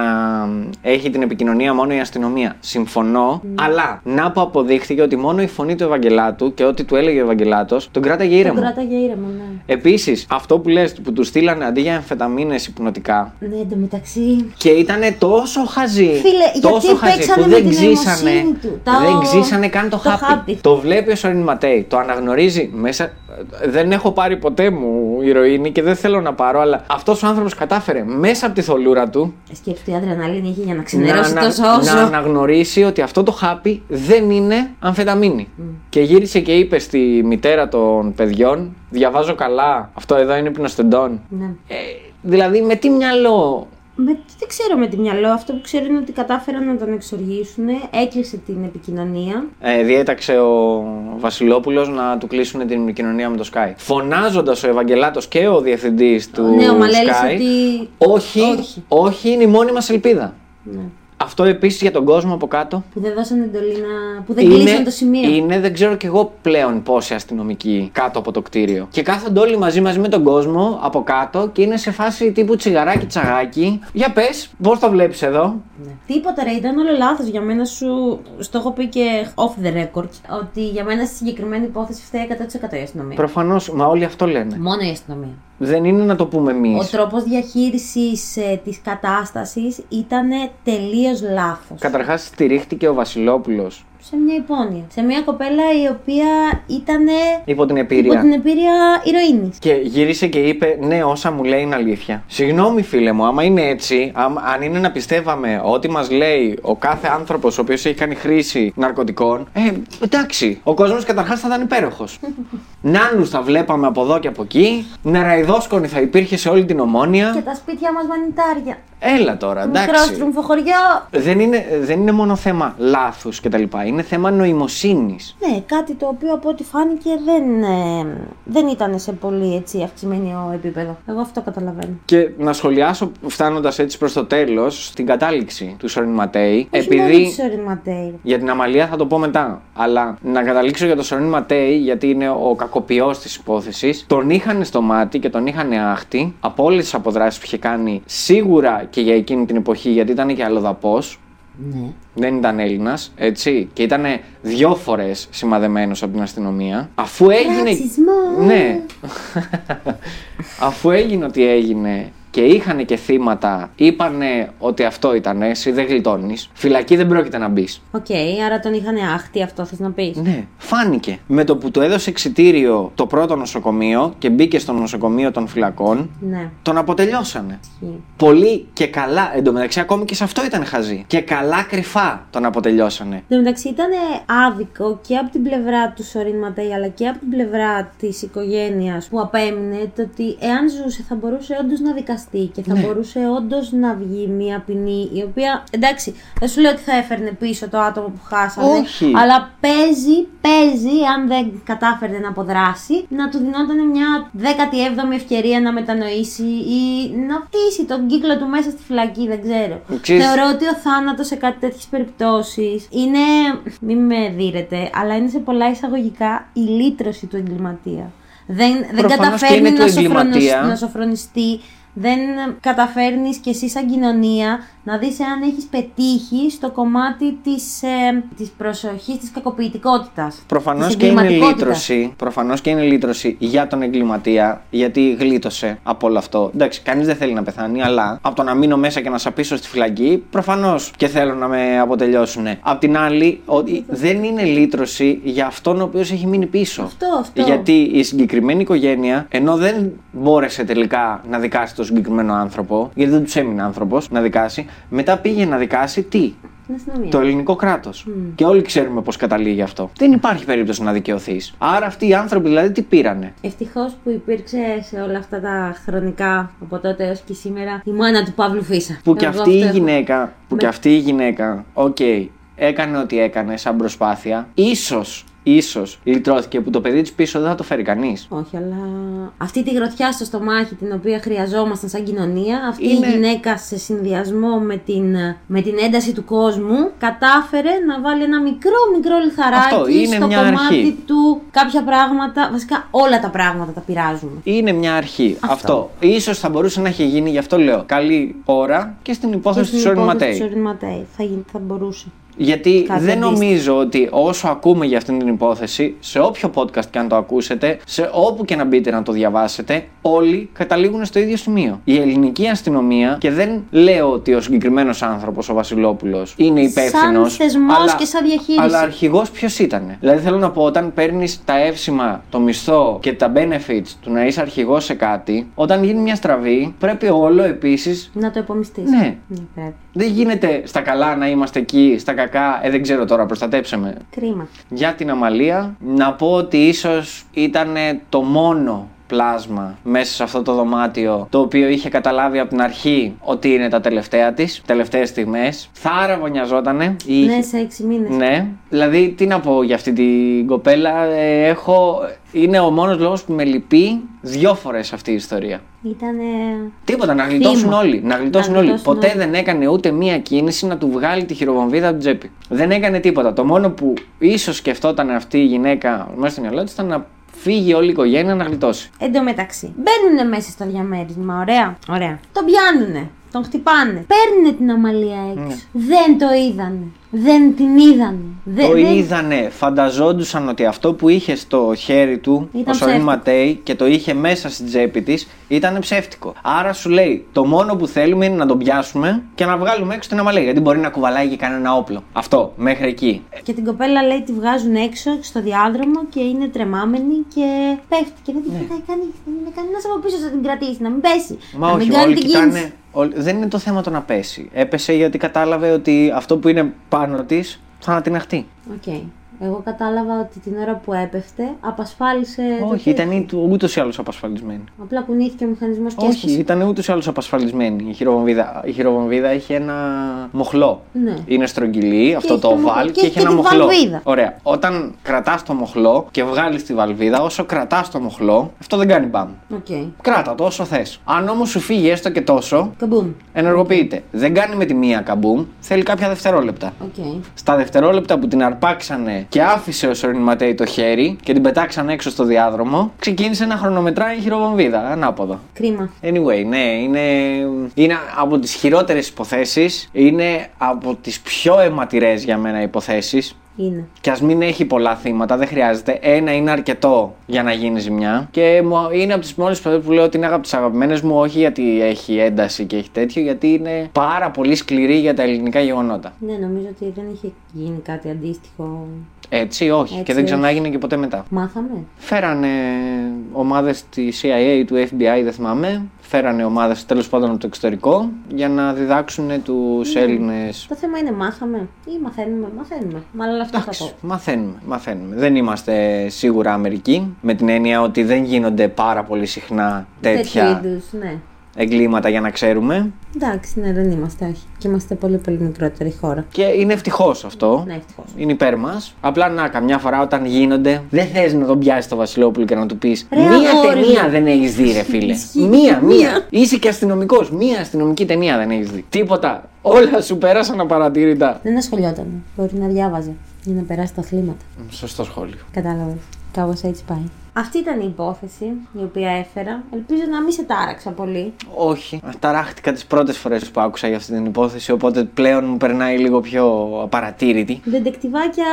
έχει την επικοινωνία μόνο η αστυνομία. Συμφωνώ, Ναι. αλλά να που αποδείχθηκε ότι μόνο η φωνή του Ευαγγελάτου και ό,τι του έλεγε ο Ευαγγελάτος τον κράταγε ήρεμο. Τον κράταγε ήρεμο, ναι. Επίσης, αυτό που λες που του στείλανε αντί για εμφεταμίνε υπνοτικά. Ναι, εντωμεταξύ. Και ήταν τόσο χαζοί. Φίλε, γιατί τόσο χαζοί παίξανε που με δεν την ξύσανε. νοημοσύνη του. Το- Δεν ξύσανε καν το, το χάπι. χάπι. Το βλέπει ο Σορίν Ματέι. Το αναγνωρίζει μέσα. Δεν έχω πάρει ποτέ μου ηρωίνη και δεν θέλω να πάρω, αλλά αυτός ο άνθρωπος κατάφερε μέσα από τη θολούρα του Σκέφτεται η αδρεναλίνη είχε για να να, ξενερώσει ανα- τόσο να όσο. αναγνωρίσει ότι αυτό το χάπι δεν είναι αμφεταμίνη. Και γύρισε και είπε στη μητέρα των παιδιών: Διαβάζω καλά. Αυτό εδώ είναι πνοστεντών. Ναι. Ε, δηλαδή, με τι μυαλό Με Δεν ξέρω με τι μυαλό. Αυτό που ξέρω είναι ότι κατάφεραν να τον εξοργήσουν. Έκλεισε την επικοινωνία. Ε, διέταξε ο Βασιλόπουλος να του κλείσουν την επικοινωνία με το Sky. Φωνάζοντας ο Ευαγγελάτος και ο διευθυντής του ναι, ο Μαλέλης Sky. ότι. Όχι, Όχι. όχι, είναι η μόνη μας ελπίδα. Ναι. Αυτό επίσης για τον κόσμο από κάτω. Που δεν δώσαν εντολή να. που δεν κλείσαν το σημείο. είναι, δεν ξέρω κι εγώ πλέον πόσοι αστυνομικοί κάτω από το κτίριο. Και κάθονται όλοι μαζί μαζί με τον κόσμο από κάτω και είναι σε φάση τύπου τσιγαράκι τσαγάκι. Για πες, πώς το βλέπεις εδώ; Ναι. Τίποτα ρε, ήταν όλο λάθος για μένα σου. Στο έχω πει και off the record. Ότι για μένα στη συγκεκριμένη υπόθεση φταίει 100% η αστυνομία. Προφανώς, μα όλοι αυτό λένε. Μόνο η αστυνομία. Δεν είναι να το πούμε εμείς. Ο τρόπος διαχείρισης ε, της κατάστασης ήταν τελείως λάθος. Καταρχάς, στηρίχτηκε ο Βασιλόπουλος Σε μια υπόνοια. Σε μια κοπέλα η οποία ήταν υπό την επίρρεια. υπό την επίρρεια ηρωίνης. Και γύρισε και είπε: Ναι, όσα μου λέει είναι αλήθεια. Συγγνώμη, φίλε μου, άμα είναι έτσι, άμα- αν είναι να πιστεύαμε ότι μας λέει ο κάθε άνθρωπος ο οποίος έχει κάνει χρήση ναρκωτικών, ε, εντάξει. Ο κόσμος καταρχάς θα ήταν υπέροχος. Νάνους θα βλέπαμε από εδώ και από εκεί. Νεραϊδόσκονη θα υπήρχε σε όλη την Και ομόνια. τα σπίτια μας μανιτάρια. Έλα τώρα, Μικρό εντάξει. στρούμφο χωριό. Δεν είναι, δεν είναι μόνο θέμα λάθους κτλ. Είναι θέμα νοημοσύνης. Ναι, κάτι το οποίο από ό,τι φάνηκε δεν, ε, δεν ήταν σε πολύ έτσι, αυξημένο επίπεδο. Εγώ αυτό καταλαβαίνω. Και να σχολιάσω φτάνοντας έτσι προς το τέλος, στην κατάληξη του Σόριν Ματέι. Όχι μόνο επειδή. τη Σόριν Ματέι. Για την Αμαλία θα το πω μετά. Αλλά να καταλήξω για τον Σορήν Ματέι, γιατί είναι ο κακοποιός της υπόθεσης. Τον είχαν στο μάτι και τον είχαν άχτη από όλες τις αποδράσεις που είχε κάνει σίγουρα και για εκείνη την εποχή, γιατί ήταν και αλλοδαπός. Ναι. Δεν ήταν Έλληνας, έτσι. Και ήταν δυο φορές σημαδεμένος από την αστυνομία. Αφού έγινε. Ρατσισμός. Ναι. Αφού έγινε ότι έγινε και είχαν και θύματα, είπανε ότι αυτό ήταν, εσύ δεν γλιτώνεις. Φυλακή δεν πρόκειται να μπεις. Οκ, άρα τον είχαν άχτη αυτό, θες να πεις; Ναι, φάνηκε. Με το που του έδωσε εξιτήριο το πρώτο νοσοκομείο και μπήκε στο νοσοκομείο των φυλακών, Ναι. τον αποτελειώσανε. Ισχύει. Πολύ και καλά, εντωμεταξύ ακόμη και σε αυτό ήταν χαζή. Και καλά κρυφά τον αποτελειώσανε. Εν τω μεταξύ ήταν άδικο και από την πλευρά του Σορίν Ματέι αλλά και από την πλευρά της οικογένειας που απέμεινε το ότι εάν ζούσε θα μπορούσε όντως να δικαστεί και θα Ναι. μπορούσε όντως να βγει μια ποινή η οποία. Εντάξει, δεν σου λέω ότι θα έφερνε πίσω το άτομο που χάσανε. Όχι. Αλλά παίζει, παίζει, αν δεν κατάφερε να αποδράσει, να του δινόταν μια 17η ευκαιρία να μετανοήσει ή να πτήσει τον κύκλο του μέσα στη φυλακή, δεν ξέρω. Ξέρεις- Θεωρώ ότι ο θάνατος σε κάτι τέτοιες περιπτώσεις είναι. Μην με δείρετε, αλλά είναι σε πολλά εισαγωγικά η λύτρωση του εγκληματία. Δεν, δεν Προφανώς και καταφέρνει είναι του να, σοφρονισ- εγκληματία. να σοφρονιστεί. Δεν καταφέρνεις κι εσύ σαν κοινωνία να δεις εάν έχεις πετύχει στο κομμάτι της, ε, της προσοχής, της κακοποιητικότητας. Προφανώς της και είναι εγκληματικότητας. λύτρωση. Προφανώς και είναι λύτρωση για τον εγκληματία, γιατί γλίτωσε από όλο αυτό. Εντάξει, κανείς δεν θέλει να πεθάνει, αλλά από το να μείνω μέσα και να σαπίσω στη φυλακή, προφανώς και θέλω να με αποτελειώσουν. Απ' την άλλη, ότι δεν είναι λύτρωση για αυτόν ο οποίος έχει μείνει πίσω. Αυτό, αυτό. Γιατί η συγκεκριμένη οικογένεια, ενώ δεν μπόρεσε τελικά να δικάσει τον συγκεκριμένο άνθρωπο, γιατί δεν τους έμεινε άνθρωπος να δικάσει, μετά πήγε να δικάσει τι; Την αστυνομία. Το ελληνικό κράτος. Και όλοι ξέρουμε πώς καταλήγει αυτό. Δεν υπάρχει περίπτωση να δικαιωθείς. Άρα αυτοί οι άνθρωποι δηλαδή τι πήρανε; Ευτυχώς που υπήρξε σε όλα αυτά τα χρονικά από τότε έως και σήμερα η μάνα του Παύλου Φύσσα. Που και Εγώ αυτή η αυτό έχω. γυναίκα, που Με- και αυτή η γυναίκα, οκ, έκανε ό,τι έκανε σαν προσπάθεια. Ίσως, ίσως λυτρώθηκε που το παιδί της πίσω δεν θα το φέρει κανείς. Όχι, αλλά αυτή τη γροθιά στο στομάχι την οποία χρειαζόμασταν σαν κοινωνία, αυτή Είναι- η γυναίκα σε συνδυασμό με την, με την ένταση του κόσμου κατάφερε να βάλει ένα μικρό μικρό λιθαράκι Αυτό, είναι στο μια κομμάτι αρχή. του κάποια πράγματα, βασικά όλα τα πράγματα τα πειράζουμε. Είναι μια αρχή. Αυτό. Ίσως θα μπορούσε να έχει γίνει, γι' αυτό λέω. Καλή ώρα και στην υπόθεση του Σόριν υπόθεση Ματέι. του Σόριν Ματέι. Θα, γίνει- θα μπορούσε. Γιατί Κάτι δεν αντίστοιχο. νομίζω ότι όσο ακούμε για αυτήν την υπόθεση, σε όποιο podcast και αν το ακούσετε, σε όπου και να μπείτε να το διαβάσετε, όλοι καταλήγουν στο ίδιο σημείο. Η ελληνική αστυνομία, και δεν λέω ότι ο συγκεκριμένος άνθρωπος, ο Βασιλόπουλος, είναι υπεύθυνος. Σαν θεσμός και σαν διαχείριση. Αλλά αρχηγός ποιος ήταν. Δηλαδή θέλω να πω, όταν παίρνεις τα εύσημα, το μισθό και τα benefits του να είσαι αρχηγός σε κάτι, όταν γίνει μια στραβή, πρέπει όλο επίσης. Να το επομιστείς. Ναι. πρέπει. Δεν γίνεται στα καλά να είμαστε εκεί, στα κακά, ε, δεν ξέρω τώρα, προστατέψαμε. Κρίμα. Για την Αμαλία, να πω ότι ίσως ήταν το μόνο πλάσμα μέσα σε αυτό το δωμάτιο, το οποίο είχε καταλάβει από την αρχή ότι είναι τα τελευταία της, τελευταίες στιγμές. Θάρα βονιαζότανε. Ναι, σε έξι μήνες. Ναι. Δηλαδή, τι να πω για αυτή την κοπέλα. ε, έχω... Είναι ο μόνος λόγος που με λυπεί δύο φορές αυτή η ιστορία. Ήταν. Τίποτα, να γλιτώσουν Θύμα. όλοι. Να γλιτώσουν Να όλοι. γλιτώσουν Ποτέ όλοι. δεν έκανε ούτε μία κίνηση να του βγάλει τη χειροβομβίδα από την τσέπη. Δεν έκανε τίποτα. Το μόνο που ίσως σκεφτόταν αυτή η γυναίκα μέσα στο μυαλό της ήταν να φύγει όλη η οικογένεια να γλιτώσει. Εν τω μεταξύ, μπαίνουν μέσα στο διαμέρισμα, ωραία. Ωραία. Τον πιάνουνε. Τον χτυπάνε. Παίρνουνε την αμαλία έξω. Δεν το είδανε. Δεν την είδανε. Δεν, το δεν- είδανε, φανταζόντουσαν ότι αυτό που είχε στο χέρι του, Ήταν ο Σορίν ψεύτικο. Ματέι, και το είχε μέσα στην τσέπη της, ήταν ψεύτικο. Άρα σου λέει, το μόνο που θέλουμε είναι να τον πιάσουμε και να βγάλουμε έξω την αμαλία. Γιατί μπορεί να κουβαλάει και κανένα όπλο. Αυτό, μέχρι εκεί. Και την κοπέλα λέει τη βγάζουν έξω στο διάδρομο και είναι τρεμάμενη και πέφτει. Και δεν την κοιτάει κανείς. Δεν είναι κανένας από πίσω να την κρατήσει, να μην πέσει. Μα να όχι, μην κάνει όλοι την κοιτάνε. κίνηση. Όλοι- Δεν είναι το θέμα το να πέσει. Έπεσε γιατί κατάλαβε ότι αυτό που είναι πάνω της θα ανατιναχτεί. Οκ. Εγώ κατάλαβα ότι την ώρα που έπεφτε απασφάλισε. το Όχι, χέρι. ήταν ούτως ή άλλως απασφαλισμένη. Απλά κουνήθηκε ο μηχανισμός και Όχι, έσπασε. ήταν ούτως ή άλλως απασφαλισμένη η χειροβομβίδα. Η χειροβομβίδα είχε ένα μοχλό. Ναι. Είναι στρογγυλή, αυτό έχει το το μοχλό. οβάλ Και και, έχει έχει και ένα τη μοχλό. βαλβίδα. Ωραία. Όταν κρατάς το μοχλό και βγάλεις τη βαλβίδα, όσο κρατάς το μοχλό, αυτό δεν κάνει μπαμ. Οκ. Κράτα το όσο θες. Αν όμως σου φύγει έστω και τόσο, Καμπούμ. ενεργοποιείται. Δεν κάνει με τη μία καμπούμ, θέλει κάποια δευτερόλεπτα. Οκ. Στα δευτερόλεπτα που την αρπάξανε και άφησε ο Σορίν Ματέι το χέρι και την πετάξαν έξω στο διάδρομο, ξεκίνησε να χρονομετράει η χειροβομβίδα, ανάποδα. Κρίμα. Anyway, ναι, είναι, είναι από τις χειρότερες υποθέσεις, είναι από τις πιο αιματηρές για μένα υποθέσεις Είναι. και ας μην έχει πολλά θύματα, δεν χρειάζεται. Ένα είναι αρκετό για να γίνει ζημιά. Και μου- είναι από τις μόνες φορές που λέω ότι είναι από τις αγαπημένες μου, όχι γιατί έχει ένταση και έχει τέτοιο, γιατί είναι πάρα πολύ σκληρή για τα ελληνικά γεγονότα. Ναι, νομίζω ότι δεν είχε γίνει κάτι αντίστοιχο. Έτσι, όχι. Έτσι, και δεν όχι. ξανάγινε και ποτέ μετά. Μάθαμε. Φέρανε ομάδες της CIA, του FBI, δεν θυμάμαι. Φέρανε ομάδες τέλος πάντων από το εξωτερικό για να διδάξουν τους Έλληνες Το θέμα είναι μάθαμε ή μαθαίνουμε. Μαθαίνουμε. Μάλλον αυτό θα πω. Εντάξει, μαθαίνουμε, μαθαίνουμε. Δεν είμαστε σίγουρα Αμερικοί, με την έννοια ότι δεν γίνονται πάρα πολύ συχνά τέτοια είδους, ναι. Εγκλήματα για να ξέρουμε. Εντάξει, ναι, δεν είμαστε, όχι. Και είμαστε πολύ πολύ μικρότερη χώρα. Και είναι ευτυχώς αυτό. Ναι, ευτυχώς. Είναι υπέρ μας. Απλά να, καμιά φορά όταν γίνονται, δεν θες να τον πιάσεις το Βασιλόπουλο και να του πεις Ρε, Μία αγόρι ταινία μου». δεν έχεις δει, ρε φίλε. Ισχύει. μία, μία. Μία. Είσαι και αστυνομικός. Μία αστυνομική ταινία δεν έχεις δει. Τίποτα. Όλα σου πέρασαν απαρατήρητα. Δεν ασχολιόταν. Μπορεί να διάβαζε για να περάσει τα αθλήματα. Σωστό σχόλιο. Κατάλαβες. Κάπως έτσι πάει. Αυτή ήταν η υπόθεση η οποία έφερα. Ελπίζω να μην σε τάραξα πολύ. Όχι. Ταράχτηκα τις πρώτες φορές που άκουσα για αυτή την υπόθεση, οπότε πλέον μου περνάει λίγο πιο απαρατήρητη. Δεντεκτιβάκια,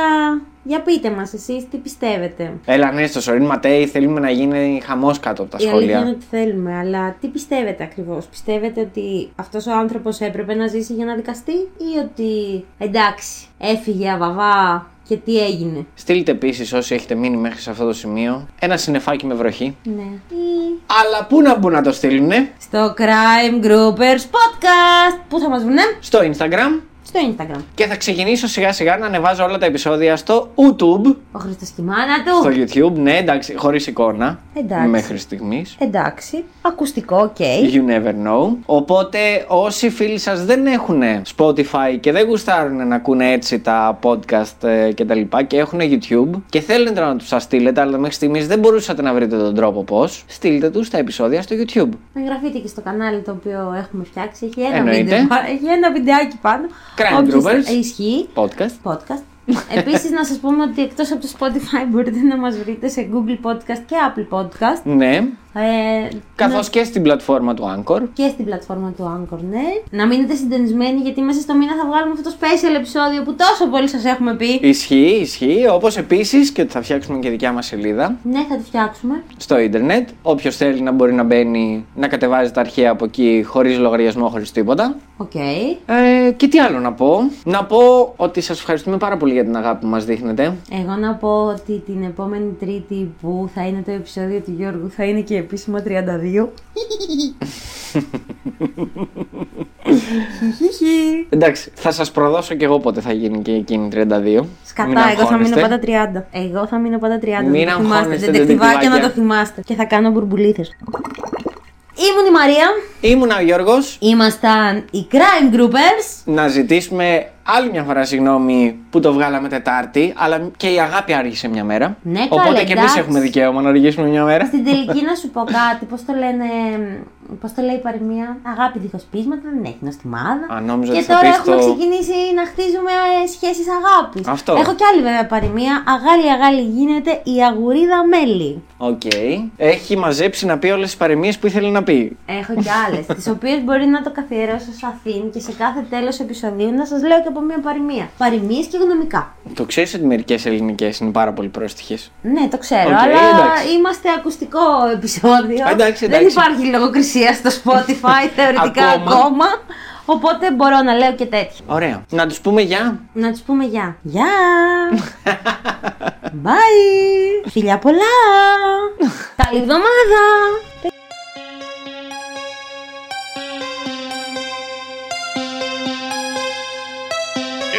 για πείτε μας εσείς τι πιστεύετε; Έλα, ναι, στο Σορίν Ματέι θέλουμε να γίνει χαμός κάτω από τα Η αλήθεια είναι σχόλια. ότι θέλουμε, αλλά τι πιστεύετε ακριβώς; Πιστεύετε ότι αυτός ο άνθρωπος έπρεπε να ζήσει για να δικαστεί, ή ότι εντάξει, έφυγε αβαβά και τι έγινε. Στείλτε επίσης όσοι έχετε μείνει μέχρι σε αυτό το σημείο ένα συννεφάκι με βροχή. Ναι. Ή Αλλά πού να μπουν να το στείλουνε, στο Crime Groupers Podcast. Πού θα μας βρουν, στο Instagram. Στο Instagram. Και θα ξεκινήσω σιγά σιγά να ανεβάζω όλα τα επεισόδια στο YouTube. Ο Χριστός και η μάνα Στο του. YouTube, ναι, εντάξει, χωρίς εικόνα. Εντάξει. Μέχρι στιγμής. Εντάξει. Ακουστικό, οκ. You never know. Οπότε όσοι φίλοι σας δεν έχουν Spotify και δεν γουστάρουν να ακούνε έτσι τα podcast ε, και τα λοιπά και έχουν YouTube και θέλετε να τους σας στείλετε αλλά μέχρι στιγμής δεν μπορούσατε να βρείτε τον τρόπο πώς, στείλτε τους τα επεισόδια στο YouTube. Εγγραφείτε και στο κανάλι το οποίο έχουμε φτιάξει. Έχει ένα, Εννοείται. βίντεο, έχει ένα βιντεάκι πάνω. Crime Όποιος- Groupers. ε, Ισχύει. Podcast. Podcast. Επίσης να σας πούμε ότι εκτός από το Spotify μπορείτε να μας βρείτε σε Google Podcast και Apple Podcast. Ναι. Ε, Καθώς και στην πλατφόρμα του Anchor. και στην πλατφόρμα του Anchor, ναι. Να μείνετε συντονισμένοι γιατί μέσα στο μήνα θα βγάλουμε αυτό το special επεισόδιο που τόσο πολύ σας έχουμε πει. Ισχύει, ισχύει. Όπως επίσης και ότι θα φτιάξουμε και δικιά μας σελίδα Ναι, θα τη φτιάξουμε. στο ίντερνετ. Όποιος θέλει να μπορεί να μπαίνει να κατεβάζει τα αρχεία από εκεί χωρίς λογαριασμό, χωρίς τίποτα. Οκ. Ε, και τι άλλο να πω. Να πω ότι σας ευχαριστούμε πάρα πολύ για την αγάπη που μας δείχνετε. Εγώ να πω ότι την επόμενη Τρίτη που θα είναι το επεισόδιο του Γιώργου θα είναι και επίσημα 32. Χιχιχι. Εντάξει, θα σας προδώσω κι εγώ πότε θα γίνει και εκείνη 32. Μην Σκατά, εγώ θα μείνω αγχώνεστε. πάντα 30. Εγώ θα μείνω πάντα 30. Μην να το θυμάστε. αγχώνεστε, Δεντεκτιβάκια να δεντεκτιβάκια. το θυμάστε. Και θα κάνω μπουρμπουλίθε. Ήμουν η Μαρία. Ήμουνα ο Γιώργος. Ήμασταν οι Crime Groupers. Να ζητήσουμε άλλη μια φορά συγγνώμη που το βγάλαμε Τετάρτη, αλλά και η αγάπη άργησε μια μέρα. Ναι, Οπότε καλέ, και εμείς εντάξει. έχουμε δικαίωμα να αργήσουμε μια μέρα. Στην τελική να σου πω κάτι, πώς το λένε, πώς το λέει η παροιμία, αγάπη δίχως πείσματα δεν έχει νοστιμάδα. Α, νόμιζα και ότι θα τώρα πεις έχουμε το- ξεκινήσει να χτίζουμε ε, σχέσεις αγάπης. Αυτό. Έχω κι άλλη βέβαια παροιμία, αγάλι αγάλι γίνεται η αγουρίδα μέλι. Οκ. Έχει μαζέψει να πει όλες τις παροιμίες που ήθελε να πει. Έχω κι άλλες, τις οποίες μπορεί να το καθιερώσω σαν theme και σε κάθε τέλος επεισοδίου να σας λέω και από μια παροιμία. Παροιμίες και γνωμικά. Το ξέρεις ότι μερικές ελληνικές είναι πάρα πολύ πρόστιχες; Ναι, το ξέρω, Οκ, αλλά εντάξει. είμαστε ακουστικό επεισόδιο. Εντάξει, Δεν εντάξει. υπάρχει λογοκρισία στο Spotify θεωρητικά Ακόμα. ακόμα. Οπότε μπορώ να λέω και τέτοια. Ωραία. Να τους πούμε γεια. Να τους πούμε γεια. Γεια! Bye! Φιλιά πολλά! Καλή εβδομάδα!